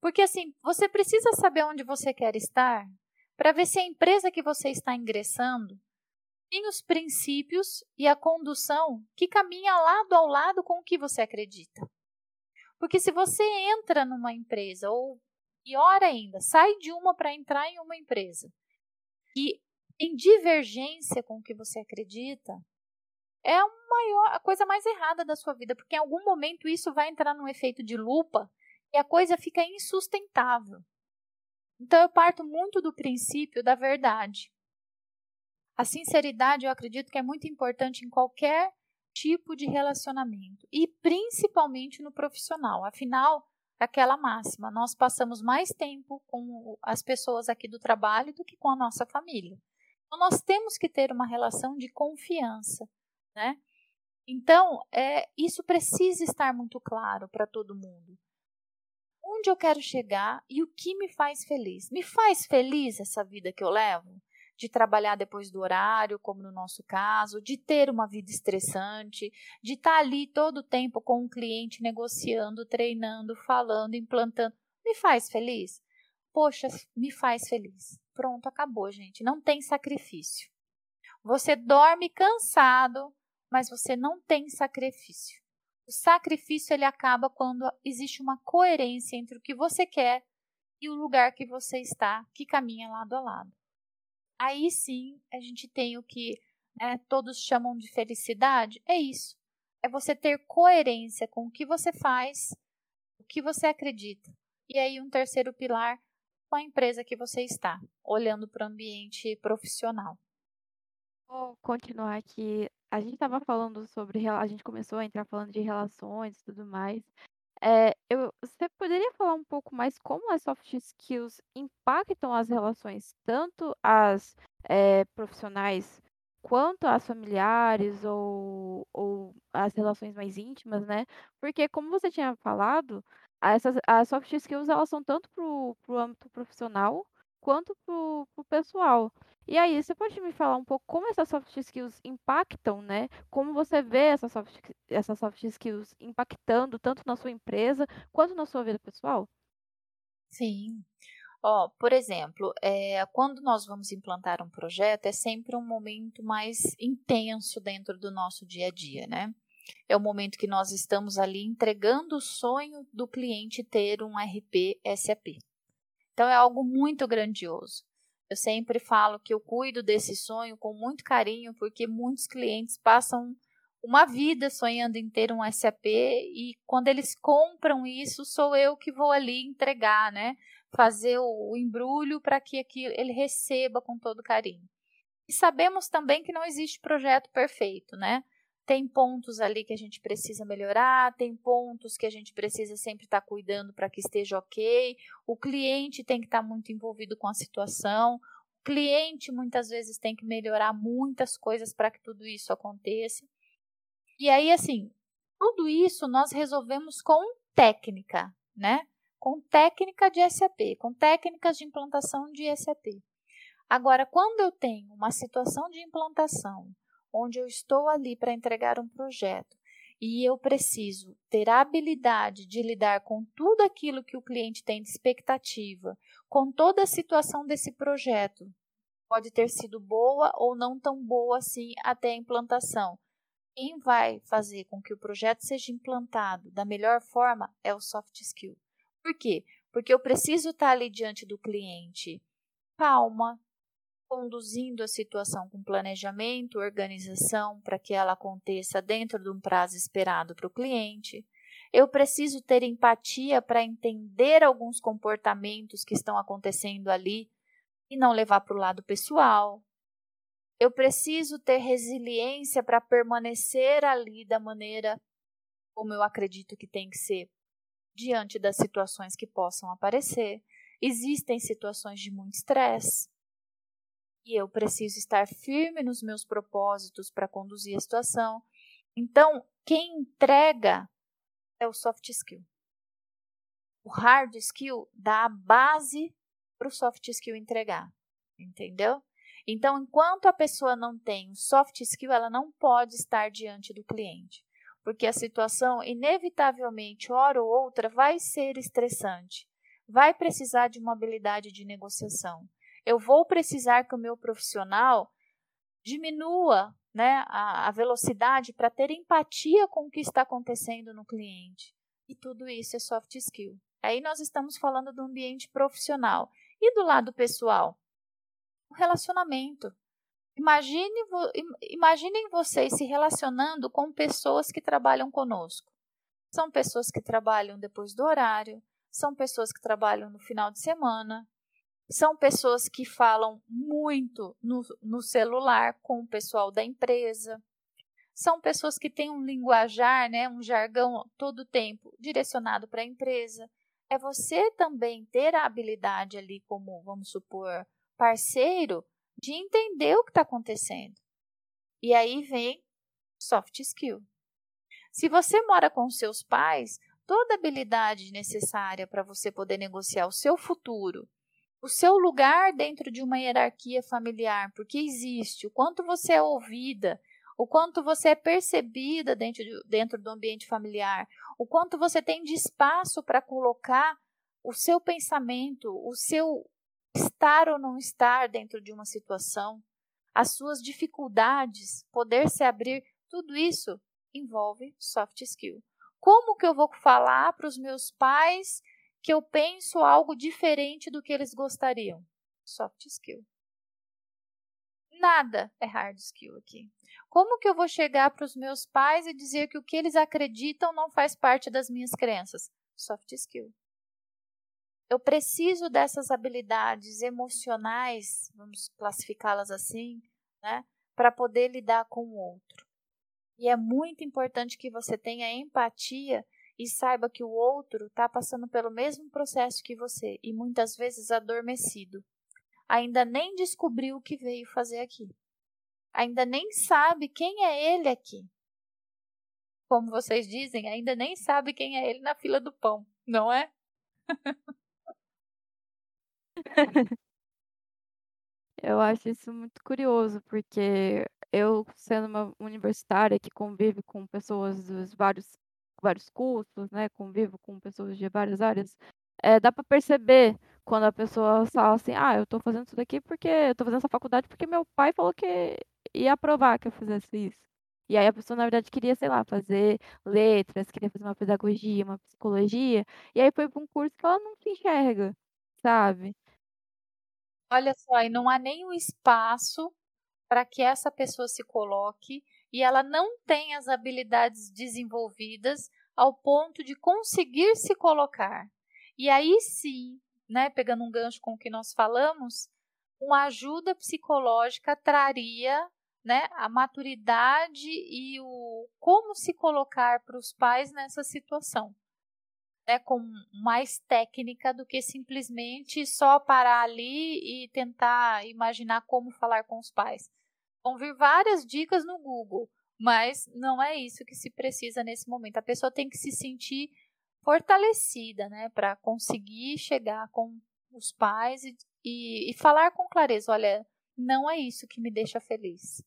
Porque assim, você precisa saber onde você quer estar para ver se a empresa que você está ingressando tem os princípios e a condução que caminha lado ao lado com o que você acredita. Porque se você entra numa empresa ou pior ainda, sai de uma para entrar em uma empresa e em divergência com o que você acredita, é a, maior, a coisa mais errada da sua vida, porque em algum momento isso vai entrar num efeito de lupa e a coisa fica insustentável. Então eu parto muito do princípio da verdade. A sinceridade eu acredito que é muito importante em qualquer tipo de relacionamento e principalmente no profissional. Afinal, aquela máxima, nós passamos mais tempo com as pessoas aqui do trabalho do que com a nossa família. Então nós temos que ter uma relação de confiança né? Então, é, isso precisa estar muito claro para todo mundo. Onde eu quero chegar e o que me faz feliz? Me faz feliz essa vida que eu levo? De trabalhar depois do horário, como no nosso caso, de ter uma vida estressante, de estar tá ali todo o tempo com o um cliente negociando, treinando, falando, implantando. Me faz feliz? Poxa, me faz feliz. Pronto, acabou, gente. Não tem sacrifício. Você dorme cansado, mas você não tem sacrifício. O sacrifício ele acaba quando existe uma coerência entre o que você quer e o lugar que você está, que caminha lado a lado. Aí sim a gente tem o que né, todos chamam de felicidade. É isso. É você ter coerência com o que você faz, o que você acredita. E aí um terceiro pilar com a empresa que você está, olhando para o ambiente profissional. Vou continuar aqui. A gente estava falando sobre. A gente começou a entrar falando de relações e tudo mais. É, eu, você poderia falar um pouco mais como as soft skills impactam as relações, tanto as é, profissionais quanto as familiares ou, ou as relações mais íntimas, né? Porque, como você tinha falado, essas, as soft skills elas são tanto para o âmbito profissional quanto para o pessoal. E aí, você pode me falar um pouco como essas soft skills impactam, né? Como você vê essas soft, essas soft skills impactando tanto na sua empresa quanto na sua vida pessoal? Sim. Ó, por exemplo, é, quando nós vamos implantar um projeto, é sempre um momento mais intenso dentro do nosso dia a dia, né? É o momento que nós estamos ali entregando o sonho do cliente ter um RP SAP. Então é algo muito grandioso. Eu sempre falo que eu cuido desse sonho com muito carinho, porque muitos clientes passam uma vida sonhando em ter um SAP e quando eles compram isso, sou eu que vou ali entregar, né? Fazer o, embrulho para que aqui ele receba com todo carinho. E sabemos também que não existe projeto perfeito, né? Tem pontos ali que a gente precisa melhorar, tem pontos que a gente precisa sempre estar tá cuidando para que esteja ok. O cliente tem que estar tá muito envolvido com a situação. O cliente muitas vezes tem que melhorar muitas coisas para que tudo isso aconteça. E aí, assim, tudo isso nós resolvemos com técnica, né? Com técnica de SAP, com técnicas de implantação de SAP. Agora, quando eu tenho uma situação de implantação onde eu estou ali para entregar um projeto e eu preciso ter a habilidade de lidar com tudo aquilo que o cliente tem de expectativa, com toda a situação desse projeto. Pode ter sido boa ou não tão boa assim até a implantação. Quem vai fazer com que o projeto seja implantado da melhor forma é o soft skill. Por quê? Porque eu preciso estar ali diante do cliente calma, conduzindo a situação com planejamento, organização, para que ela aconteça dentro de um prazo esperado para o cliente. Eu preciso ter empatia para entender alguns comportamentos que estão acontecendo ali e não levar para o lado pessoal. Eu preciso ter resiliência para permanecer ali da maneira como eu acredito que tem que ser, diante das situações que possam aparecer. Existem situações de muito estresse e eu preciso estar firme nos meus propósitos para conduzir a situação. Então, quem entrega é o soft skill. O hard skill dá a base para o soft skill entregar, entendeu? Então, enquanto a pessoa não tem o soft skill, ela não pode estar diante do cliente, porque a situação, inevitavelmente, hora ou outra, vai ser estressante, vai precisar de uma habilidade de negociação eu vou precisar que o meu profissional diminua né, a, a velocidade para ter empatia com o que está acontecendo no cliente. E tudo isso é soft skill. Aí nós estamos falando do ambiente profissional. E do lado pessoal? O relacionamento. Imagine, imaginem vocês se relacionando com pessoas que trabalham conosco. São pessoas que trabalham depois do horário, são pessoas que trabalham no final de semana, são pessoas que falam muito no, no celular com o pessoal da empresa. São pessoas que têm um linguajar, né, um jargão todo o tempo direcionado para a empresa. É você também ter a habilidade ali, como vamos supor, parceiro, de entender o que está acontecendo. E aí vem soft skill. Se você mora com seus pais, toda habilidade necessária para você poder negociar o seu futuro o seu lugar dentro de uma hierarquia familiar, porque existe, o quanto você é ouvida, o quanto você é percebida dentro, de, dentro do ambiente familiar, o quanto você tem de espaço para colocar o seu pensamento, o seu estar ou não estar dentro de uma situação, as suas dificuldades, poder se abrir, tudo isso envolve soft skill. Como que eu vou falar para os meus pais que eu penso algo diferente do que eles gostariam? Soft skill. Nada é hard skill aqui. Como que eu vou chegar para os meus pais e dizer que o que eles acreditam não faz parte das minhas crenças? Soft skill. Eu preciso dessas habilidades emocionais, vamos classificá-las assim, né, para poder lidar com o outro. E é muito importante que você tenha empatia e saiba que o outro está passando pelo mesmo processo que você e muitas vezes adormecido. Ainda nem descobriu o que veio fazer aqui. Ainda nem sabe quem é ele aqui. Como vocês dizem, ainda nem sabe quem é ele na fila do pão, não é? [laughs] Eu acho isso muito curioso, porque eu, sendo uma universitária que convive com pessoas dos vários, vários cursos, né, convivo com pessoas de várias áreas, é, dá para perceber quando a pessoa fala assim, ah, eu estou fazendo isso daqui porque eu tô fazendo essa faculdade porque meu pai falou que ia aprovar que eu fizesse isso. E aí a pessoa, na verdade, queria, sei lá, fazer letras, queria fazer uma pedagogia, uma psicologia, e aí foi para um curso que ela não se enxerga, sabe? Olha só, e não há nenhum espaço para que essa pessoa se coloque e ela não tem as habilidades desenvolvidas ao ponto de conseguir se colocar. E aí sim, né, pegando um gancho com o que nós falamos, uma ajuda psicológica traria né, a maturidade e o como se colocar para os pais nessa situação né, com mais técnica do que simplesmente só parar ali e tentar imaginar como falar com os pais. Vão vir várias dicas no Google, mas não é isso que se precisa nesse momento. A pessoa tem que se sentir fortalecida, né, para conseguir chegar com os pais e, e, e falar com clareza: olha, não é isso que me deixa feliz.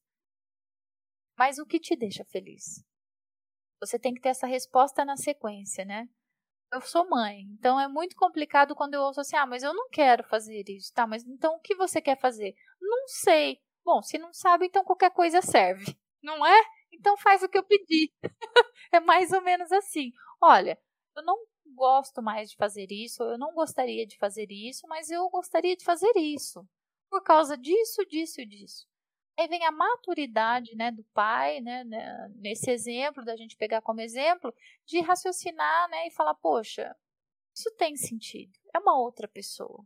Mas o que te deixa feliz? Você tem que ter essa resposta na sequência, né? eu sou mãe, então é muito complicado quando eu ouço assim: ah, mas eu não quero fazer isso, tá? Mas então o que você quer fazer? Não sei. Bom, se não sabe, então qualquer coisa serve, não é? Então faz o que eu pedi. [laughs] é mais ou menos assim. Olha, eu não gosto mais de fazer isso, eu não gostaria de fazer isso, mas eu gostaria de fazer isso. Por causa disso, disso disso. Aí vem a maturidade né, do pai, né, né, nesse exemplo, da gente pegar como exemplo, de raciocinar né, e falar: poxa, isso tem sentido. É uma outra pessoa,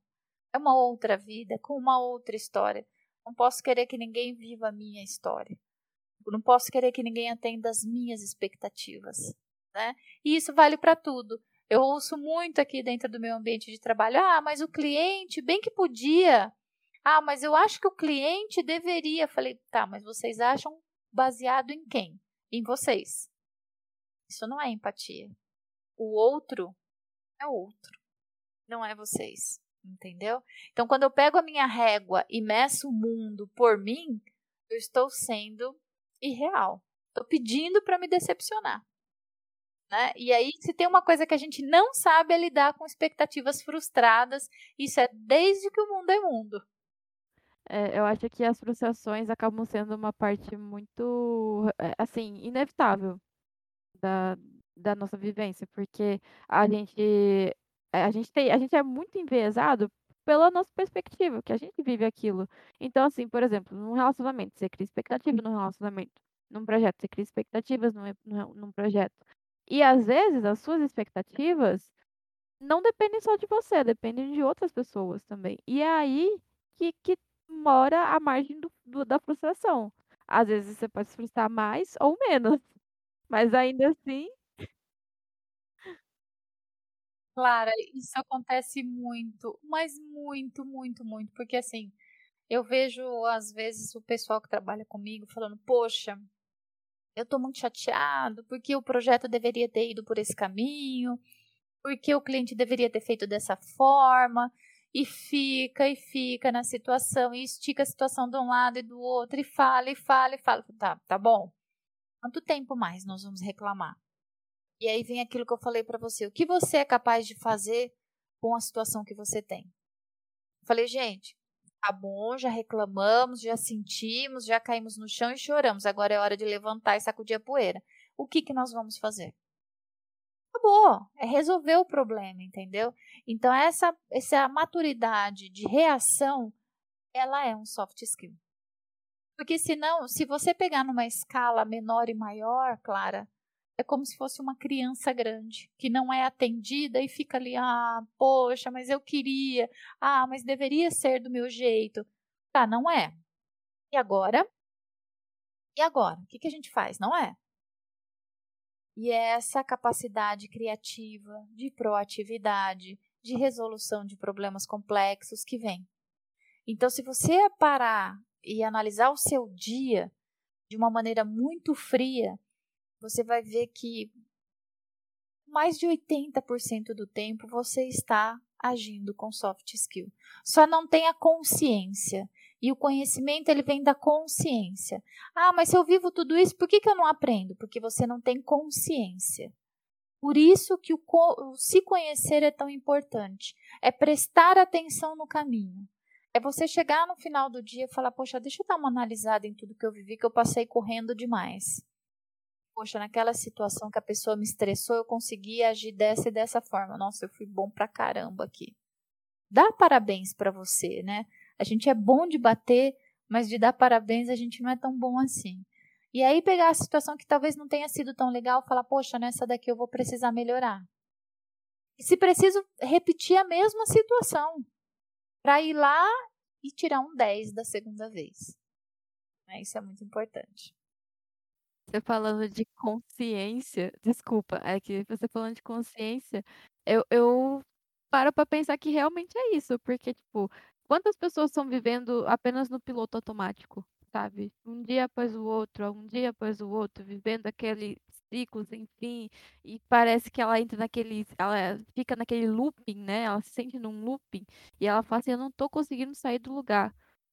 é uma outra vida, com uma outra história. Não posso querer que ninguém viva a minha história. Não posso querer que ninguém atenda as minhas expectativas. Né? E isso vale para tudo. Eu ouço muito aqui dentro do meu ambiente de trabalho: ah, mas o cliente bem que podia ah, mas eu acho que o cliente deveria. Falei, tá, mas vocês acham baseado em quem? Em vocês. Isso não é empatia. O outro é outro, não é vocês. Entendeu? Então, quando eu pego a minha régua e meço o mundo por mim, eu estou sendo irreal. Estou pedindo para me decepcionar. Né? E aí, se tem uma coisa que a gente não sabe é lidar com expectativas frustradas, isso é desde que o mundo é mundo. É, eu acho que as frustrações acabam sendo uma parte muito, é, assim, inevitável da, da nossa vivência, porque a gente, é, a gente tem, a gente é muito enviesado pela nossa perspectiva, que a gente vive aquilo. Então, assim, por exemplo, num relacionamento, você cria expectativa num relacionamento. Num projeto, você cria expectativas num, num, num projeto. E às vezes as suas expectativas não dependem só de você, dependem de outras pessoas também. E é aí que, que mora a margem do, do, da frustração. Às vezes você pode se frustrar mais ou menos, [laughs] mas ainda assim. Clara, isso acontece muito, mas muito, muito, muito, porque assim, eu vejo às vezes o pessoal que trabalha comigo falando: Poxa, eu tô muito chateado porque o projeto deveria ter ido por esse caminho, porque o cliente deveria ter feito dessa forma e fica e fica na situação e estica a situação de um lado e do outro e fala e fala e fala. Tá, tá bom. Quanto tempo mais nós vamos reclamar? E aí vem aquilo que eu falei para você. O que você é capaz de fazer com a situação que você tem? falei, gente, tá bom, já reclamamos, já sentimos, já caímos no chão e choramos. Agora é hora de levantar e sacudir a poeira. O que que nós vamos fazer? acabou. É resolver o problema, entendeu? Então, essa, essa maturidade de reação, ela é um soft skill. Porque senão, se você pegar numa escala menor e maior, Clara, é como se fosse uma criança grande que não é atendida e fica ali, ah, poxa, mas eu queria, ah, mas deveria ser do meu jeito. Tá, não é. E agora? E agora? O que, que a gente faz? Não é? E é essa capacidade criativa, de proatividade, de resolução de problemas complexos que vem. Então, se você parar e analisar o seu dia de uma maneira muito fria, você vai ver que mais de 80% do tempo você está agindo com soft skill. Só não tem a consciência. E o conhecimento ele vem da consciência. Ah, mas se eu vivo tudo isso, por que, que eu não aprendo? Porque você não tem consciência. Por isso que o, o se conhecer é tão importante. É prestar atenção no caminho. É você chegar no final do dia e falar, poxa, deixa eu dar uma analisada em tudo que eu vivi, que eu passei correndo demais. Poxa, naquela situação que a pessoa me estressou, eu consegui agir dessa e dessa forma. Nossa, eu fui bom pra caramba aqui. Dá parabéns para você, né? A gente é bom de bater, mas de dar parabéns a gente não é tão bom assim. E aí pegar a situação que talvez não tenha sido tão legal, falar, poxa, nessa daqui eu vou precisar melhorar. E se preciso, repetir a mesma situação para ir lá e tirar um 10 da segunda vez. Isso é muito importante. Você falando de consciência, desculpa, é que você falando de consciência, eu, eu paro para pensar que realmente é isso, porque, tipo, quantas pessoas estão vivendo apenas no piloto automático, sabe? Um dia após o outro, um dia após o outro, vivendo aquele ciclos, enfim, e parece que ela entra naquele, ela fica naquele looping, né? Ela se sente num looping e ela fala assim, eu não tô conseguindo sair do lugar.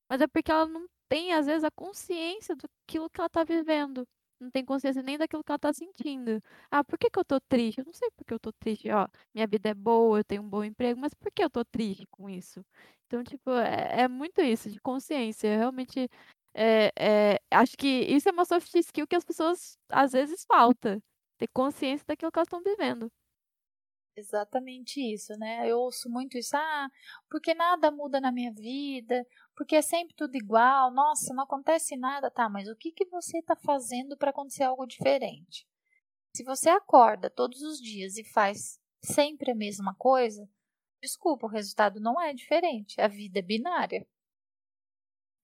Mas é porque ela não tem, às vezes, a consciência do que ela tá vivendo não tem consciência nem daquilo que ela tá sentindo. Ah, por que, que eu tô triste? Eu não sei por que eu tô triste. Ó, minha vida é boa, eu tenho um bom emprego, mas por que eu tô triste com isso? Então, tipo, é, é muito isso, de consciência. Realmente, é, é, acho que isso é uma soft skill que as pessoas às vezes falta. Ter consciência daquilo que elas estão vivendo. Exatamente isso, né? Eu ouço muito isso, ah, porque nada muda na minha vida, porque é sempre tudo igual, nossa, não acontece nada, tá, mas o que, que você está fazendo para acontecer algo diferente? Se você acorda todos os dias e faz sempre a mesma coisa, desculpa, o resultado não é diferente, a vida é binária.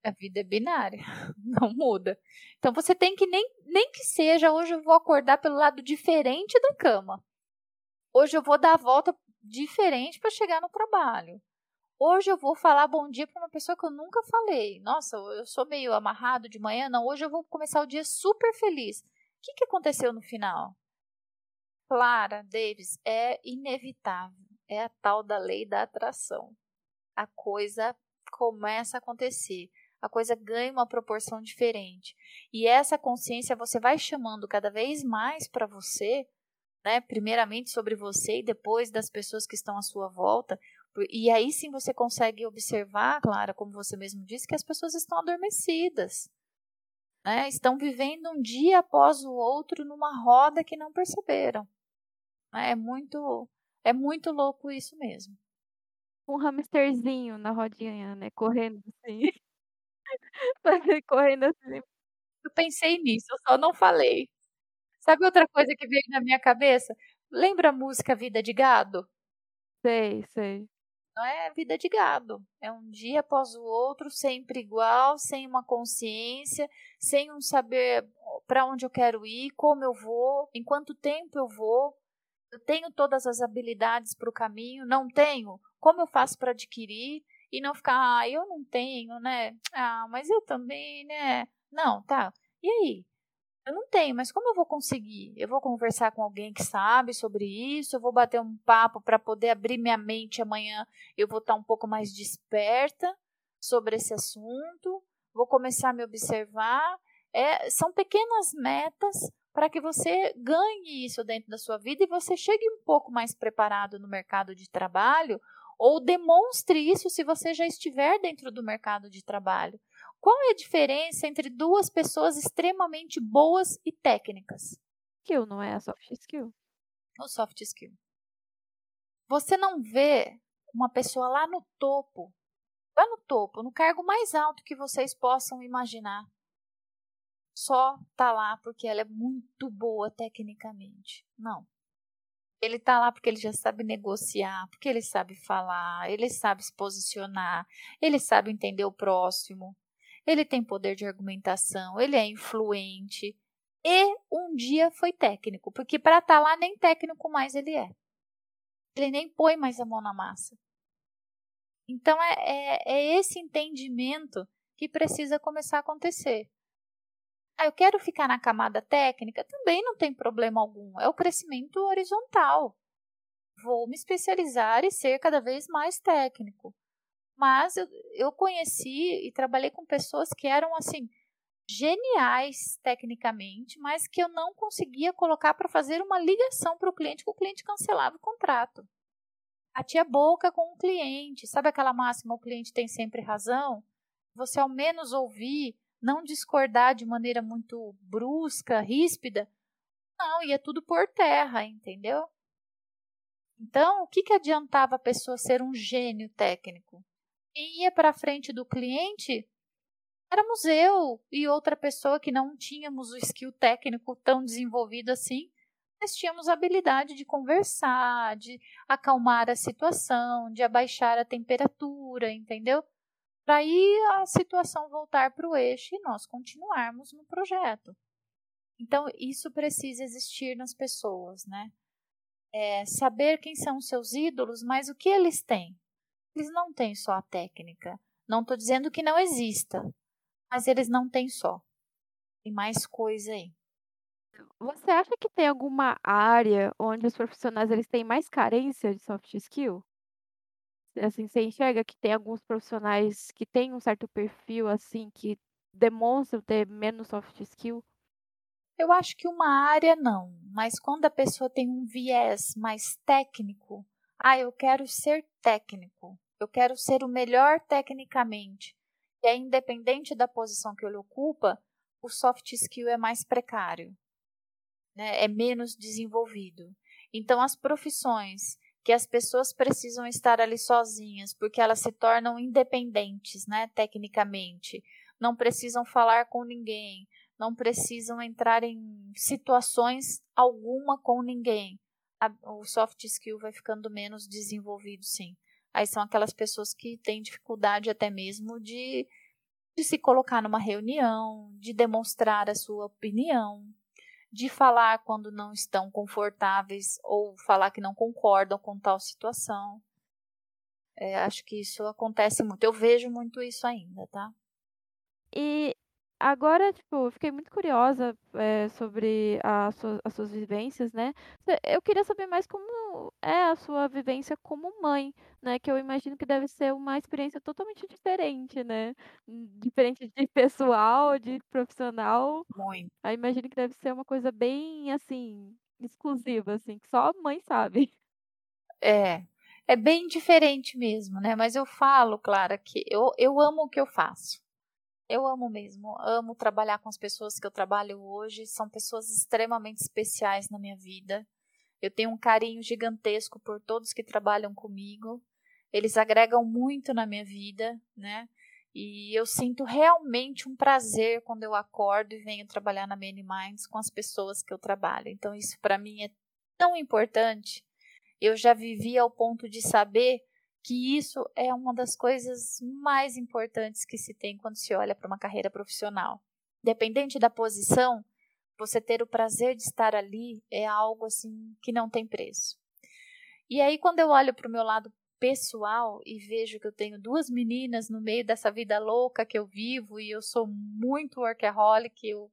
A vida é binária, [laughs] não muda. Então você tem que nem, nem que seja, hoje eu vou acordar pelo lado diferente da cama. Hoje eu vou dar a volta diferente para chegar no trabalho. Hoje eu vou falar bom dia para uma pessoa que eu nunca falei. Nossa, eu sou meio amarrado de manhã. Não, hoje eu vou começar o dia super feliz. O que, que aconteceu no final? Clara, Davis, é inevitável. É a tal da lei da atração. A coisa começa a acontecer. A coisa ganha uma proporção diferente. E essa consciência você vai chamando cada vez mais para você né? Primeiramente sobre você e depois das pessoas que estão à sua volta. E aí sim você consegue observar, Clara, como você mesmo disse, que as pessoas estão adormecidas. Né? Estão vivendo um dia após o outro numa roda que não perceberam. Né? É muito, é muito louco isso mesmo. Um hamsterzinho na rodinha, né? Correndo assim. [laughs] Correndo assim. Eu pensei nisso, eu só não falei. Sabe outra coisa que veio na minha cabeça? Lembra a música Vida de Gado? Sei, sei. Não é vida de gado. É um dia após o outro, sempre igual, sem uma consciência, sem um saber para onde eu quero ir, como eu vou, em quanto tempo eu vou. Eu tenho todas as habilidades para o caminho, não tenho? Como eu faço para adquirir? E não ficar, ah, eu não tenho, né? Ah, mas eu também, né? Não, tá. E aí? Eu não tenho, mas como eu vou conseguir? Eu vou conversar com alguém que sabe sobre isso, eu vou bater um papo para poder abrir minha mente amanhã, eu vou estar um pouco mais desperta sobre esse assunto, vou começar a me observar. É, são pequenas metas para que você ganhe isso dentro da sua vida e você chegue um pouco mais preparado no mercado de trabalho ou demonstre isso se você já estiver dentro do mercado de trabalho. Qual é a diferença entre duas pessoas extremamente boas e técnicas? Skill, não é a soft skill. o soft skill. Você não vê uma pessoa lá no topo, lá no topo, no cargo mais alto que vocês possam imaginar, só tá lá porque ela é muito boa tecnicamente. Não. Ele tá lá porque ele já sabe negociar, porque ele sabe falar, ele sabe se posicionar, ele sabe entender o próximo, ele tem poder de argumentação, ele é influente e um dia foi técnico, porque para estar tá lá nem técnico mais ele é. Ele nem põe mais a mão na massa. Então é, é, é esse entendimento que precisa começar a acontecer. Ah, eu quero ficar na camada técnica, também não tem problema algum. É o crescimento horizontal. Vou me especializar e ser cada vez mais técnico. Mas eu, eu conheci e trabalhei com pessoas que eram assim geniais tecnicamente, mas que eu não conseguia colocar para fazer uma ligação para o cliente, que o cliente cancelava o contrato. A tia boca com o cliente, sabe aquela máxima, o cliente tem sempre razão? Você ao menos ouvir não discordar de maneira muito brusca, ríspida. Não, ia tudo por terra, entendeu? Então, o que, que adiantava a pessoa ser um gênio técnico? Quem ia para frente do cliente éramos eu e outra pessoa que não tínhamos o skill técnico tão desenvolvido assim, mas tínhamos a habilidade de conversar, de acalmar a situação, de abaixar a temperatura, entendeu? para aí a situação voltar para o eixo e nós continuarmos no projeto. Então, isso precisa existir nas pessoas, né? É saber quem são seus ídolos, mas o que eles têm. Eles não têm só a técnica. Não estou dizendo que não exista, mas eles não têm só. Tem mais coisa aí. Você acha que tem alguma área onde os profissionais eles têm mais carência de soft skill? Assim, você enxerga que tem alguns profissionais que têm um certo perfil, assim, que demonstram ter menos soft skill? Eu acho que uma área não, mas quando a pessoa tem um viés mais técnico, ah, eu quero ser técnico, eu quero ser o melhor tecnicamente, e é independente da posição que ele ocupa, o soft skill é mais precário, né? é menos desenvolvido. Então, as profissões que as pessoas precisam estar ali sozinhas, porque elas se tornam independentes, né, tecnicamente. Não precisam falar com ninguém, não precisam entrar em situações alguma com ninguém. A, o soft skill vai ficando menos desenvolvido, sim. Aí são aquelas pessoas que têm dificuldade até mesmo de, de se colocar numa reunião, de demonstrar a sua opinião, de falar quando não estão confortáveis ou falar que não concordam com tal situação. É, acho que isso acontece muito. Eu vejo muito isso ainda, tá? E agora, tipo, fiquei muito curiosa é, sobre a sua, as suas vivências, né? Eu queria saber mais como é a sua vivência como mãe, né? Que eu imagino que deve ser uma experiência totalmente diferente, né? Diferente de [laughs] pessoal, de profissional. Muito. Eu imagino que deve ser uma coisa bem, assim, exclusiva, assim, que só a mãe sabe. É, é bem diferente mesmo, né? Mas eu falo, Clara, que eu, eu amo o que eu faço. Eu amo mesmo, amo trabalhar com as pessoas que eu trabalho hoje, são pessoas extremamente especiais na minha vida. Eu tenho um carinho gigantesco por todos que trabalham comigo. Eles agregam muito na minha vida, né? E eu sinto realmente um prazer quando eu acordo e venho trabalhar na Many Minds com as pessoas que eu trabalho. Então isso para mim é tão importante. Eu já vivi ao ponto de saber que isso é uma das coisas mais importantes que se tem quando se olha para uma carreira profissional. Dependente da posição, você ter o prazer de estar ali é algo assim que não tem preço. E aí quando eu olho para o meu lado pessoal e vejo que eu tenho duas meninas no meio dessa vida louca que eu vivo e eu sou muito workaholic, eu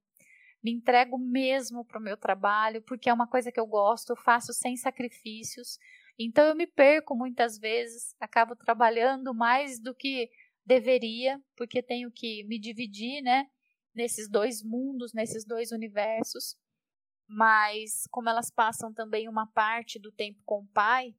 me entrego mesmo para o meu trabalho porque é uma coisa que eu gosto, eu faço sem sacrifícios, então eu me perco muitas vezes, acabo trabalhando mais do que deveria, porque tenho que me dividir, né, nesses dois mundos, nesses dois universos. Mas como elas passam também uma parte do tempo com o pai,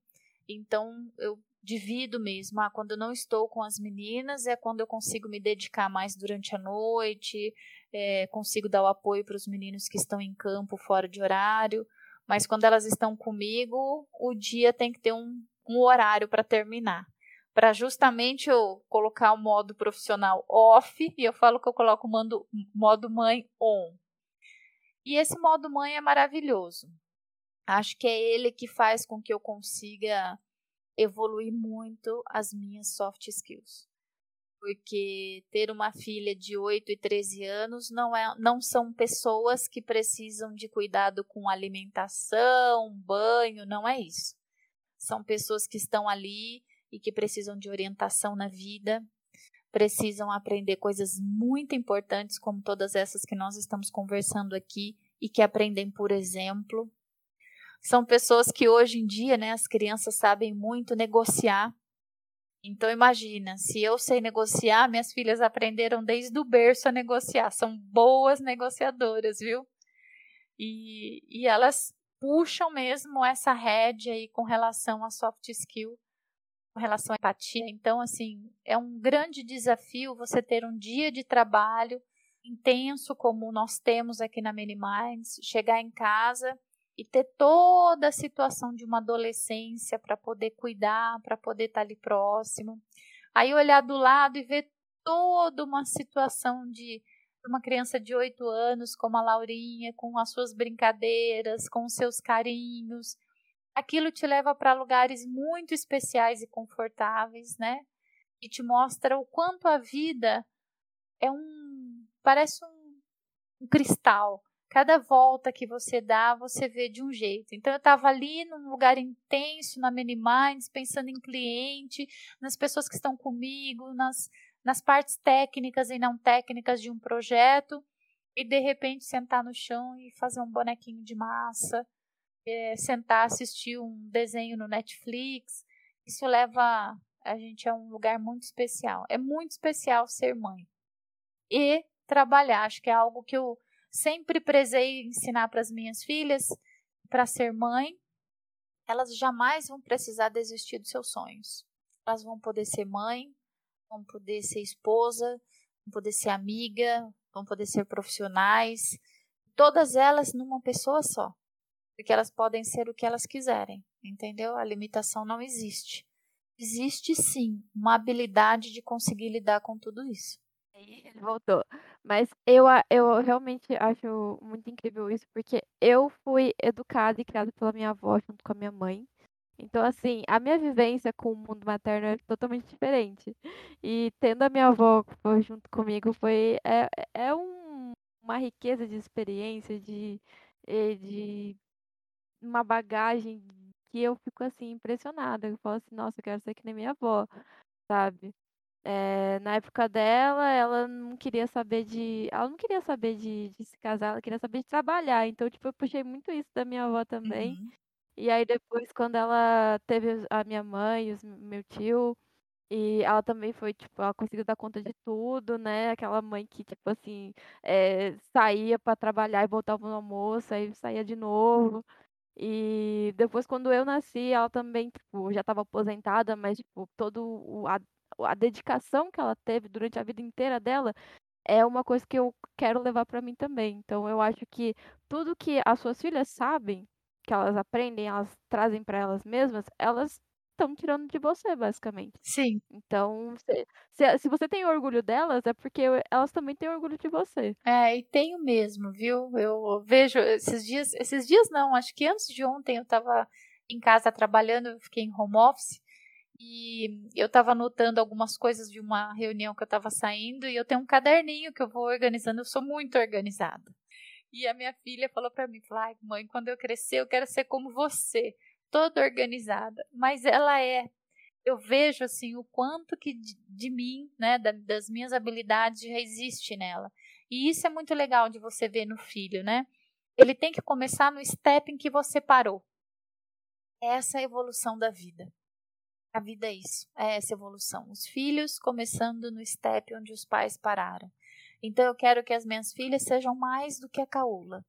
então eu divido mesmo. Ah, quando eu não estou com as meninas é quando eu consigo me dedicar mais durante a noite, é, consigo dar o apoio para os meninos que estão em campo fora de horário mas quando elas estão comigo, o dia tem que ter um, um horário para terminar. Para justamente eu colocar o modo profissional off e eu falo que eu coloco o modo, modo mãe on. E esse modo mãe é maravilhoso. Acho que é ele que faz com que eu consiga evoluir muito as minhas soft skills. Porque ter uma filha de 8 e 13 anos não, é, não são pessoas que precisam de cuidado com alimentação, banho, não é isso. São pessoas que estão ali e que precisam de orientação na vida, precisam aprender coisas muito importantes, como todas essas que nós estamos conversando aqui, e que aprendem por exemplo. São pessoas que hoje em dia, né, as crianças sabem muito negociar. Então imagina, se eu sei negociar, minhas filhas aprenderam desde o berço a negociar, são boas negociadoras, viu? E, e elas puxam mesmo essa rédea aí com relação a soft skill com relação à empatia. Então, assim, é um grande desafio você ter um dia de trabalho intenso, como nós temos aqui na Many Minds, chegar em casa e ter toda a situação de uma adolescência para poder cuidar, para poder estar tá ali próximo. Aí olhar do lado e ver toda uma situação de uma criança de oito anos, como a Laurinha, com as suas brincadeiras, com os seus carinhos, aquilo te leva para lugares muito especiais e confortáveis, né? E te mostra o quanto a vida é um. parece um, um cristal. Cada volta que você dá, você vê de um jeito. Então, eu estava ali num lugar intenso, na Many Minds, pensando em cliente, nas pessoas que estão comigo, nas, nas partes técnicas e não técnicas de um projeto, e de repente sentar no chão e fazer um bonequinho de massa, é, sentar assistir um desenho no Netflix. Isso leva a gente a um lugar muito especial. É muito especial ser mãe e trabalhar. Acho que é algo que eu sempre prezei ensinar para as minhas filhas para ser mãe. Elas jamais vão precisar desistir dos seus sonhos. Elas vão poder ser mãe, vão poder ser esposa, vão poder ser amiga, vão poder ser profissionais, todas elas numa pessoa só porque elas podem ser o que elas quiserem, entendeu? A limitação não existe. Existe sim uma habilidade de conseguir lidar com tudo isso. Aí ele voltou. Mas eu, eu realmente acho muito incrível isso, porque eu fui educada e criada pela minha avó junto com a minha mãe. Então, assim, a minha vivência com o mundo materno é totalmente diferente. E tendo a minha avó junto comigo foi é, é um, uma riqueza de experiência, de, de uma bagagem que eu fico assim impressionada. Eu falo assim, nossa, eu quero ser que nem minha avó, sabe? É, na época dela, ela não queria saber de. Ela não queria saber de, de se casar, ela queria saber de trabalhar. Então, tipo, eu puxei muito isso da minha avó também. Uhum. E aí depois, quando ela teve a minha mãe, os, meu tio, e ela também foi, tipo, ela conseguiu dar conta de tudo, né? Aquela mãe que, tipo assim, é, saía para trabalhar e voltava no almoço, aí saía de novo. E depois, quando eu nasci, ela também, tipo, já estava aposentada, mas, tipo, todo a, a dedicação que ela teve durante a vida inteira dela é uma coisa que eu quero levar para mim também. Então, eu acho que tudo que as suas filhas sabem, que elas aprendem, elas trazem para elas mesmas, elas estão tirando de você, basicamente. Sim. Então, se, se, se, você tem orgulho delas, é porque elas também têm orgulho de você. É, e tenho mesmo, viu? Eu vejo esses dias, esses dias não, acho que antes de ontem eu tava em casa trabalhando, eu fiquei em home office. E eu estava anotando algumas coisas de uma reunião que eu estava saindo e eu tenho um caderninho que eu vou organizando. Eu sou muito organizada. E a minha filha falou para mim, falou, mãe, quando eu crescer eu quero ser como você toda organizada, mas ela é. Eu vejo assim o quanto que de, de mim, né, da, das minhas habilidades já existe nela. E isso é muito legal de você ver no filho, né? Ele tem que começar no step em que você parou. Essa é a evolução da vida. A vida é isso, é essa evolução. Os filhos começando no step onde os pais pararam. Então eu quero que as minhas filhas sejam mais do que a caula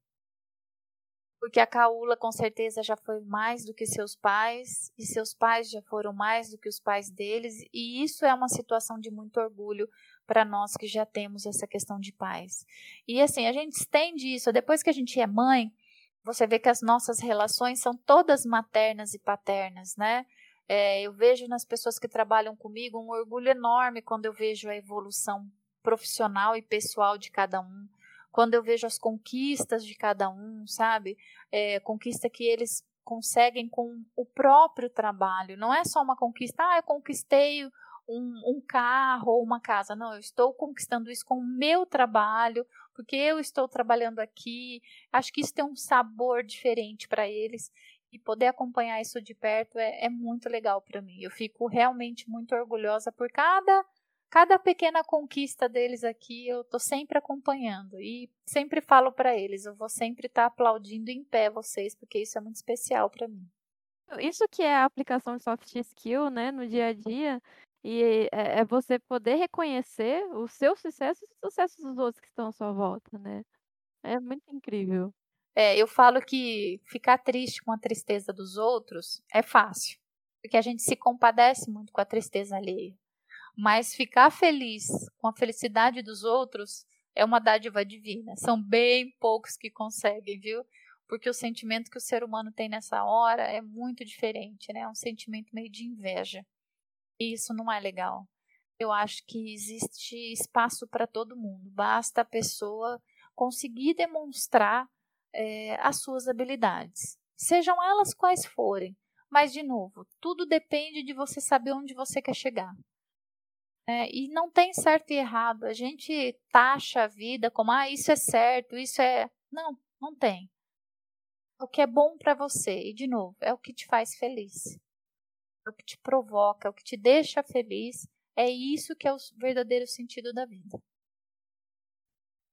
porque a Caula com certeza já foi mais do que seus pais e seus pais já foram mais do que os pais deles, e isso é uma situação de muito orgulho para nós que já temos essa questão de pais. E assim, a gente estende isso, depois que a gente é mãe, você vê que as nossas relações são todas maternas e paternas, né? É, eu vejo nas pessoas que trabalham comigo um orgulho enorme quando eu vejo a evolução profissional e pessoal de cada um, quando eu vejo as conquistas de cada um, sabe? É, conquista que eles conseguem com o próprio trabalho. Não é só uma conquista, ah, eu conquistei um, um carro ou uma casa. Não, eu estou conquistando isso com o meu trabalho, porque eu estou trabalhando aqui. Acho que isso tem um sabor diferente para eles e poder acompanhar isso de perto é, é muito legal para mim. Eu fico realmente muito orgulhosa por cada cada pequena conquista deles aqui. Eu tô sempre acompanhando e sempre falo para eles, eu vou sempre estar tá aplaudindo em pé vocês, porque isso é muito especial para mim. Isso que é a aplicação de soft skill, né, no dia a dia, e é, é você poder reconhecer o seu sucesso e o sucesso dos outros que estão à sua volta, né? É muito incrível. É, eu falo que ficar triste com a tristeza dos outros é fácil, porque a gente se compadece muito com a tristeza alheia. Mas ficar feliz com a felicidade dos outros é uma dádiva divina. São bem poucos que conseguem, viu? Porque o sentimento que o ser humano tem nessa hora é muito diferente, né? É um sentimento meio de inveja. E isso não é legal. Eu acho que existe espaço para todo mundo. Basta a pessoa conseguir demonstrar é, as suas habilidades, sejam elas quais forem. Mas, de novo, tudo depende de você saber onde você quer chegar. É, e não tem certo e errado. A gente taxa a vida como, ah, isso é certo, isso é. Não, não tem. O que é bom para você, e de novo, é o que te faz feliz. É o que te provoca, é o que te deixa feliz. É isso que é o verdadeiro sentido da vida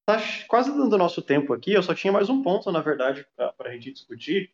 tá quase dando nosso tempo aqui. Eu só tinha mais um ponto, na verdade, para a gente discutir.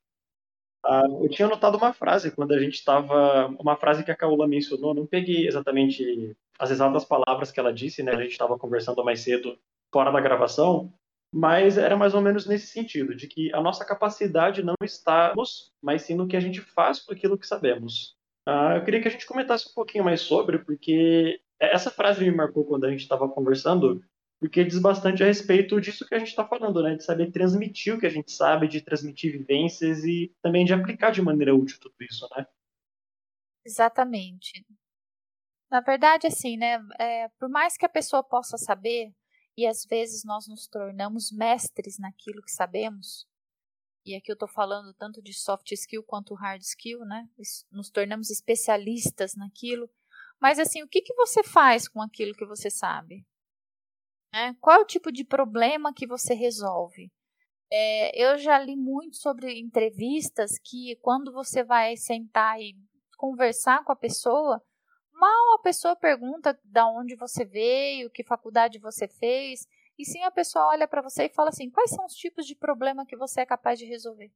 Uh, eu tinha notado uma frase quando a gente estava. Uma frase que a Caula mencionou, não peguei exatamente as exatas palavras que ela disse, né? A gente estava conversando mais cedo fora da gravação, mas era mais ou menos nesse sentido, de que a nossa capacidade não está nos, mas sim no que a gente faz com aquilo que sabemos. Uh, eu queria que a gente comentasse um pouquinho mais sobre, porque essa frase me marcou quando a gente estava conversando, porque diz bastante a respeito disso que a gente está falando, né? De saber transmitir o que a gente sabe, de transmitir vivências e também de aplicar de maneira útil tudo isso, né? Exatamente. Na verdade, assim, né? É, por mais que a pessoa possa saber, e às vezes nós nos tornamos mestres naquilo que sabemos, e aqui eu estou falando tanto de soft skill quanto hard skill, né? Nos tornamos especialistas naquilo. Mas assim, o que, que você faz com aquilo que você sabe? Né? Qual é o tipo de problema que você resolve? É, eu já li muito sobre entrevistas que quando você vai sentar e conversar com a pessoa, mal a pessoa pergunta da onde você veio, que faculdade você fez, e sim a pessoa olha para você e fala assim: quais são os tipos de problema que você é capaz de resolver?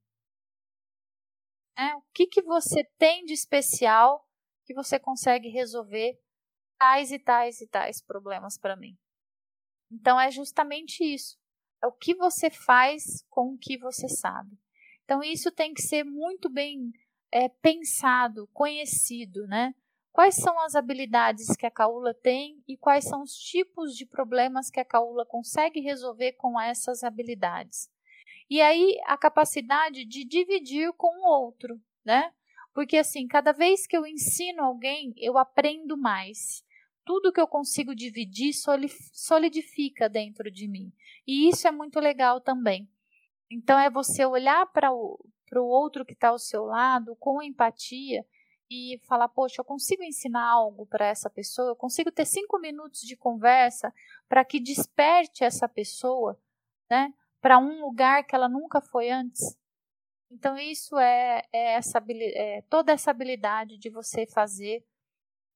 É, o que, que você tem de especial que você consegue resolver tais e tais e tais problemas para mim? Então é justamente isso. É o que você faz com o que você sabe. Então isso tem que ser muito bem é, pensado, conhecido, né? Quais são as habilidades que a Caula tem e quais são os tipos de problemas que a Caula consegue resolver com essas habilidades. E aí a capacidade de dividir com o outro, né? Porque assim, cada vez que eu ensino alguém, eu aprendo mais tudo que eu consigo dividir solidifica dentro de mim. E isso é muito legal também. Então, é você olhar para o, outro que está ao seu lado com empatia e falar: Poxa, eu consigo ensinar algo para essa pessoa, eu consigo ter cinco minutos de conversa para que desperte essa pessoa né, para um lugar que ela nunca foi antes. Então, isso é, é, essa, é toda essa habilidade de você fazer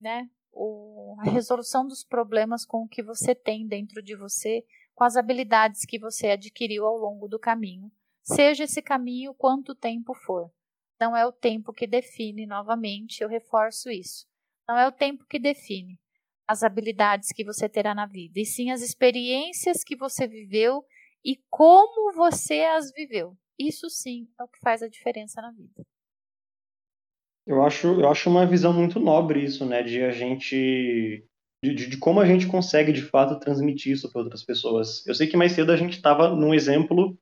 né, o, a resolução dos problemas com o que você tem dentro de você, com as habilidades que você adquiriu ao longo do caminho, seja esse caminho quanto tempo for. Não é o tempo que define, novamente, eu reforço isso. Não é o tempo que define as habilidades que você terá na vida, e sim as experiências que você viveu e como você as viveu. Isso sim é o que faz a diferença na vida. Eu acho, eu acho uma visão muito nobre isso, né? De a gente. De, de, de como a gente consegue, de fato, transmitir isso para outras pessoas. Eu sei que mais cedo a gente estava num exemplo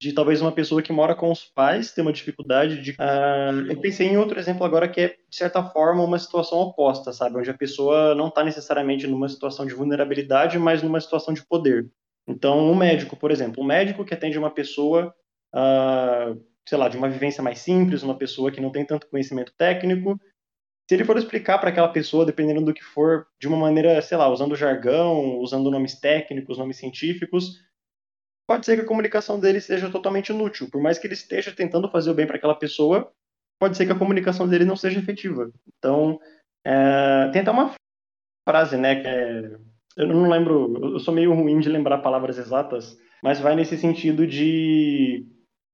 de talvez uma pessoa que mora com os pais ter uma dificuldade de. Uh, eu pensei em outro exemplo agora que é, de certa forma, uma situação oposta, sabe? Onde a pessoa não está necessariamente numa situação de vulnerabilidade, mas numa situação de poder. Então, um médico, por exemplo, um médico que atende uma pessoa, uh, sei lá, de uma vivência mais simples, uma pessoa que não tem tanto conhecimento técnico, se ele for explicar para aquela pessoa, dependendo do que for, de uma maneira, sei lá, usando jargão, usando nomes técnicos, nomes científicos, pode ser que a comunicação dele seja totalmente inútil. Por mais que ele esteja tentando fazer o bem para aquela pessoa, pode ser que a comunicação dele não seja efetiva. Então, é, tem até uma frase, né, que é, eu não lembro, eu sou meio ruim de lembrar palavras exatas, mas vai nesse sentido de,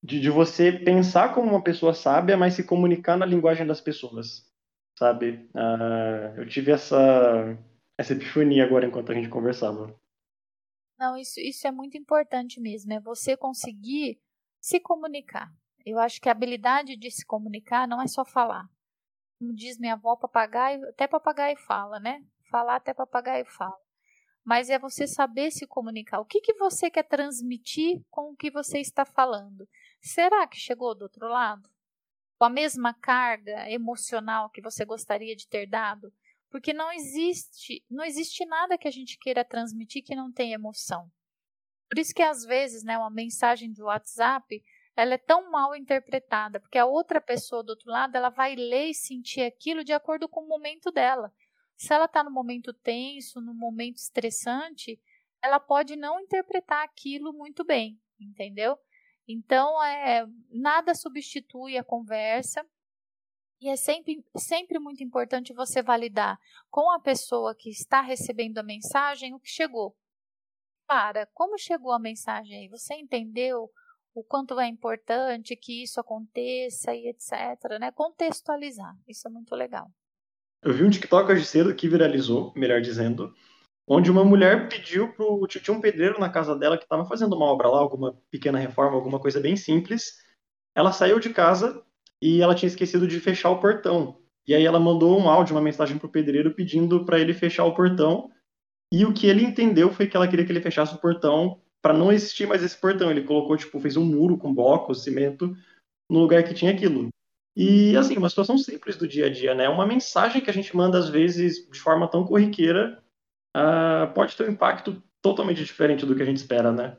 de, de você pensar como uma pessoa sábia, mas se comunicar na linguagem das pessoas, sabe? Uh, eu tive essa, essa epifania agora enquanto a gente conversava. Não, isso, isso é muito importante mesmo, é você conseguir se comunicar. Eu acho que a habilidade de se comunicar não é só falar. Como diz minha avó, papagaio, até papagaio fala, né? Falar até papagaio fala. Mas é você saber se comunicar. O que, que você quer transmitir com o que você está falando? Será que chegou do outro lado? Com a mesma carga emocional que você gostaria de ter dado? Porque não existe, não existe nada que a gente queira transmitir que não tenha emoção. Por isso que às vezes, né, uma mensagem de WhatsApp, ela é tão mal interpretada, porque a outra pessoa do outro lado, ela vai ler e sentir aquilo de acordo com o momento dela. Se ela está no momento tenso, no momento estressante, ela pode não interpretar aquilo muito bem, entendeu? Então, é, nada substitui a conversa, e é sempre, sempre muito importante você validar com a pessoa que está recebendo a mensagem o que chegou. Para, como chegou a mensagem aí? Você entendeu o quanto é importante que isso aconteça e etc. Né? Contextualizar, isso é muito legal. Eu vi um TikTok hoje cedo que viralizou, melhor dizendo, onde uma mulher pediu pro. Tinha um pedreiro na casa dela que estava fazendo uma obra lá, alguma pequena reforma, alguma coisa bem simples. Ela saiu de casa e ela tinha esquecido de fechar o portão. E aí ela mandou um áudio, uma mensagem pro pedreiro pedindo para ele fechar o portão. E o que ele entendeu foi que ela queria que ele fechasse o portão para não existir mais esse portão. Ele colocou, tipo, fez um muro com blocos, cimento, no lugar que tinha aquilo. E, assim, uma situação simples do dia a dia, né? Uma mensagem que a gente manda, às vezes, de forma tão corriqueira, uh, pode ter um impacto totalmente diferente do que a gente espera, né?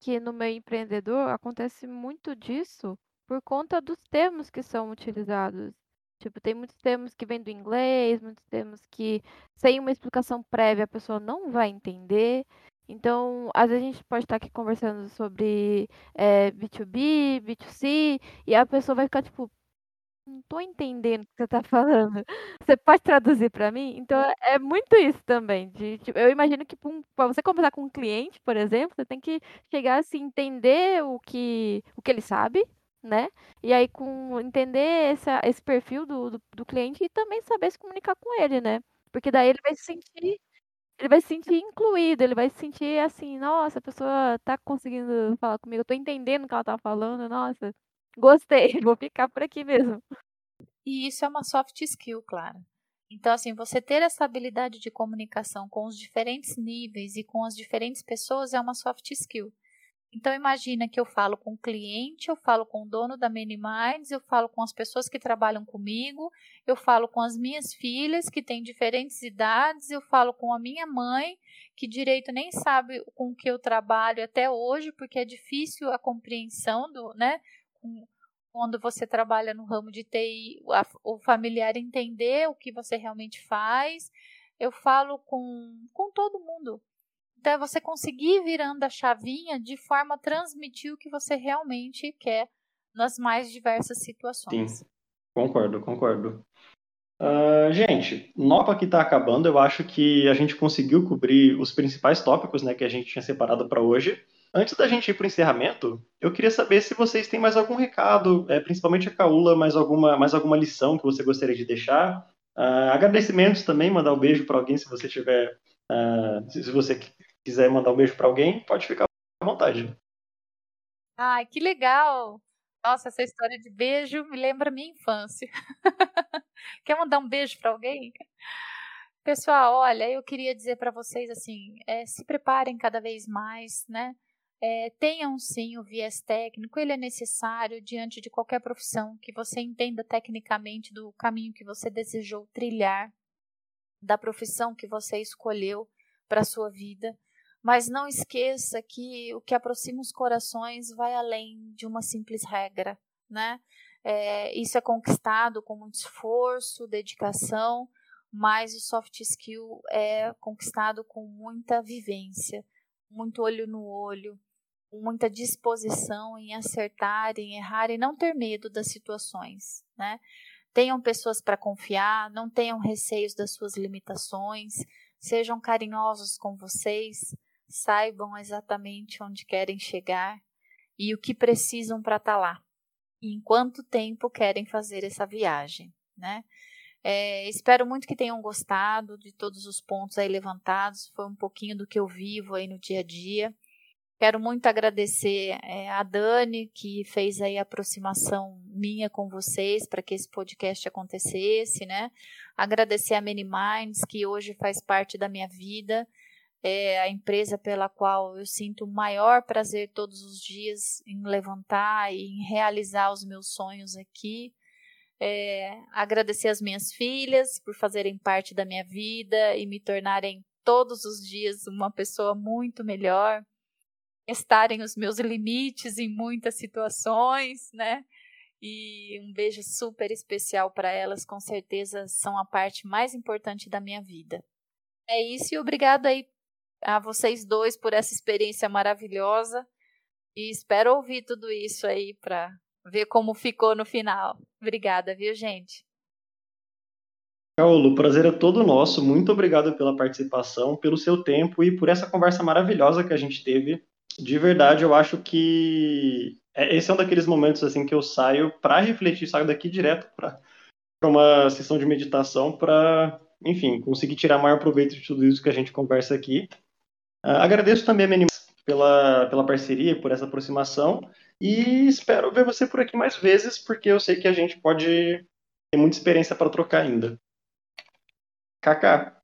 Que no meio empreendedor acontece muito disso por conta dos termos que são utilizados. Tipo, tem muitos termos que vêm do inglês, muitos termos que, sem uma explicação prévia, a pessoa não vai entender. Então, às vezes a gente pode estar aqui conversando sobre é, B2B, B2C, e a pessoa vai ficar tipo, não tô entendendo o que você está falando. Você pode traduzir para mim? Então, é muito isso também. De, tipo, eu imagino que para você conversar com um cliente, por exemplo, você tem que chegar assim, entender o que, o que ele sabe, né? E aí com entender essa, esse perfil do, do, do, cliente e também saber se comunicar com ele, né? Porque daí ele vai se sentir ele vai se sentir incluído, ele vai se sentir assim, nossa, a pessoa tá conseguindo falar comigo, eu tô entendendo o que ela tá falando, nossa, gostei, [laughs] vou ficar por aqui mesmo. E isso é uma soft skill, claro. Então, assim, você ter essa habilidade de comunicação com os diferentes níveis e com as diferentes pessoas é uma soft skill. Então imagina que eu falo com o cliente, eu falo com o dono da Many Minds, eu falo com as pessoas que trabalham comigo, eu falo com as minhas filhas que têm diferentes idades, eu falo com a minha mãe, que direito nem sabe com que eu trabalho até hoje, porque é difícil a compreensão do, né, quando você trabalha no ramo de TI, o familiar entender o que você realmente faz. Eu falo com, com todo mundo, então, é você conseguir virando a chavinha de forma a transmitir o que você realmente quer nas mais diversas situações. Sim, concordo, concordo. Uh, gente, Nopa que está acabando, eu acho que a gente conseguiu cobrir os principais tópicos né, que a gente tinha separado para hoje. Antes da gente ir para o encerramento, eu queria saber se vocês têm mais algum recado, é, principalmente a Caula, mais alguma, mais alguma lição que você gostaria de deixar. Uh, agradecimentos também, mandar um beijo para alguém se você tiver, uh, se você quiser mandar um beijo para alguém, pode ficar à vontade. Ai, que legal! Nossa, essa história de beijo me lembra minha infância. [laughs] Quer mandar um beijo para alguém? Pessoal, olha, eu queria dizer para vocês assim, é, se preparem cada vez mais, né? É, tenham sim o viés técnico, ele é necessário diante de qualquer profissão, que você entenda tecnicamente do caminho que você desejou trilhar, da profissão que você escolheu para a sua vida. Mas não esqueça que o que aproxima os corações vai além de uma simples regra, né? É, isso é conquistado com muito esforço, dedicação, mas o soft skill é conquistado com muita vivência, muito olho no olho, muita disposição em acertar, em errar e não ter medo das situações, né? Tenham pessoas para confiar, não tenham receios das suas limitações, sejam carinhosos com vocês, saibam exatamente onde querem chegar e o que precisam para estar tá lá. E em quanto tempo querem fazer essa viagem, né? É, espero muito que tenham gostado de todos os pontos aí levantados. Foi um pouquinho do que eu vivo aí no dia a dia. Quero muito agradecer é, a Dani, que fez aí a aproximação minha com vocês para que esse podcast acontecesse, né? Agradecer a Many Minds, que hoje faz parte da minha vida, é a empresa pela qual eu sinto o maior prazer todos os dias em levantar e em realizar os meus sonhos aqui. É, agradecer as minhas filhas por fazerem parte da minha vida e me tornarem todos os dias uma pessoa muito melhor estarem os meus limites em muitas situações, né? E um beijo super especial para elas, com certeza são a parte mais importante da minha vida. É isso e obrigado aí a vocês dois por essa experiência maravilhosa e espero ouvir tudo isso aí para ver como ficou no final. Obrigada, viu, gente? Paulo, o prazer é todo nosso. Muito obrigado pela participação, pelo seu tempo e por essa conversa maravilhosa que a gente teve de verdade, eu acho que é, esse é um daqueles momentos assim que eu saio para refletir, saio daqui direto para uma sessão de meditação para, enfim, conseguir tirar maior proveito de tudo isso que a gente conversa aqui. Uh, agradeço também a Meninas pela, pela parceria, por essa aproximação e espero ver você por aqui mais vezes, porque eu sei que a gente pode ter muita experiência para trocar ainda. Kaká,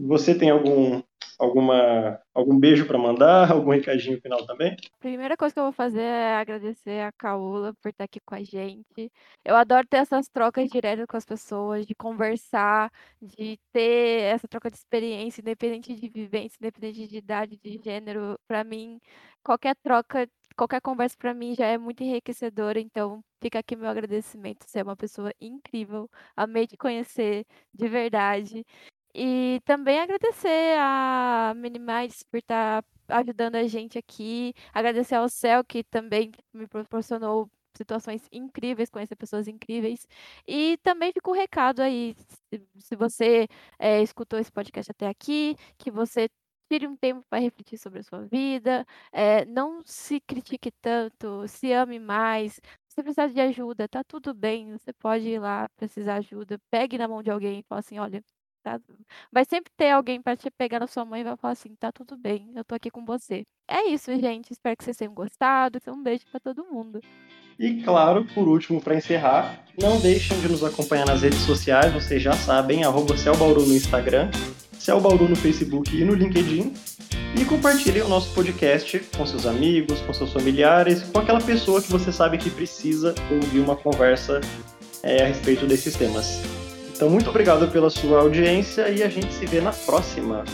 você tem algum alguma algum beijo para mandar, [laughs] algum recadinho final também? Primeira coisa que eu vou fazer é agradecer a Caula por estar aqui com a gente. Eu adoro ter essas trocas diretas com as pessoas, de conversar, de ter essa troca de experiência, independente de vivência, independente de idade, de gênero. Para mim, qualquer troca, qualquer conversa para mim já é muito enriquecedora, então fica aqui meu agradecimento. Você é uma pessoa incrível, amei te conhecer de verdade. E também agradecer a Minimites por estar tá ajudando a gente aqui. Agradecer ao Céu, que também me proporcionou situações incríveis, conhecer pessoas incríveis. E também fica o um recado aí, se, você é, escutou esse podcast até aqui, que você tire um tempo para refletir sobre a sua vida, é, não se critique tanto, se ame mais. Se precisar de ajuda, tá tudo bem, você pode ir lá precisar de ajuda, pegue na mão de alguém e fale assim, olha, tá vai sempre ter alguém para te pegar na sua mãe e vai falar assim: "Tá tudo bem, eu tô aqui com você". É isso, gente. Espero que vocês tenham gostado. Um beijo para todo mundo. E claro, por último, para encerrar, não deixem de nos acompanhar nas redes sociais, vocês já sabem, arroba Celbauru no Instagram, Celbauru no Facebook e no LinkedIn. E compartilhem o nosso podcast com seus amigos, com seus familiares, com aquela pessoa que você sabe que precisa ouvir uma conversa é, a respeito desses temas. Então, muito obrigado pela sua audiência e a gente se vê na próxima.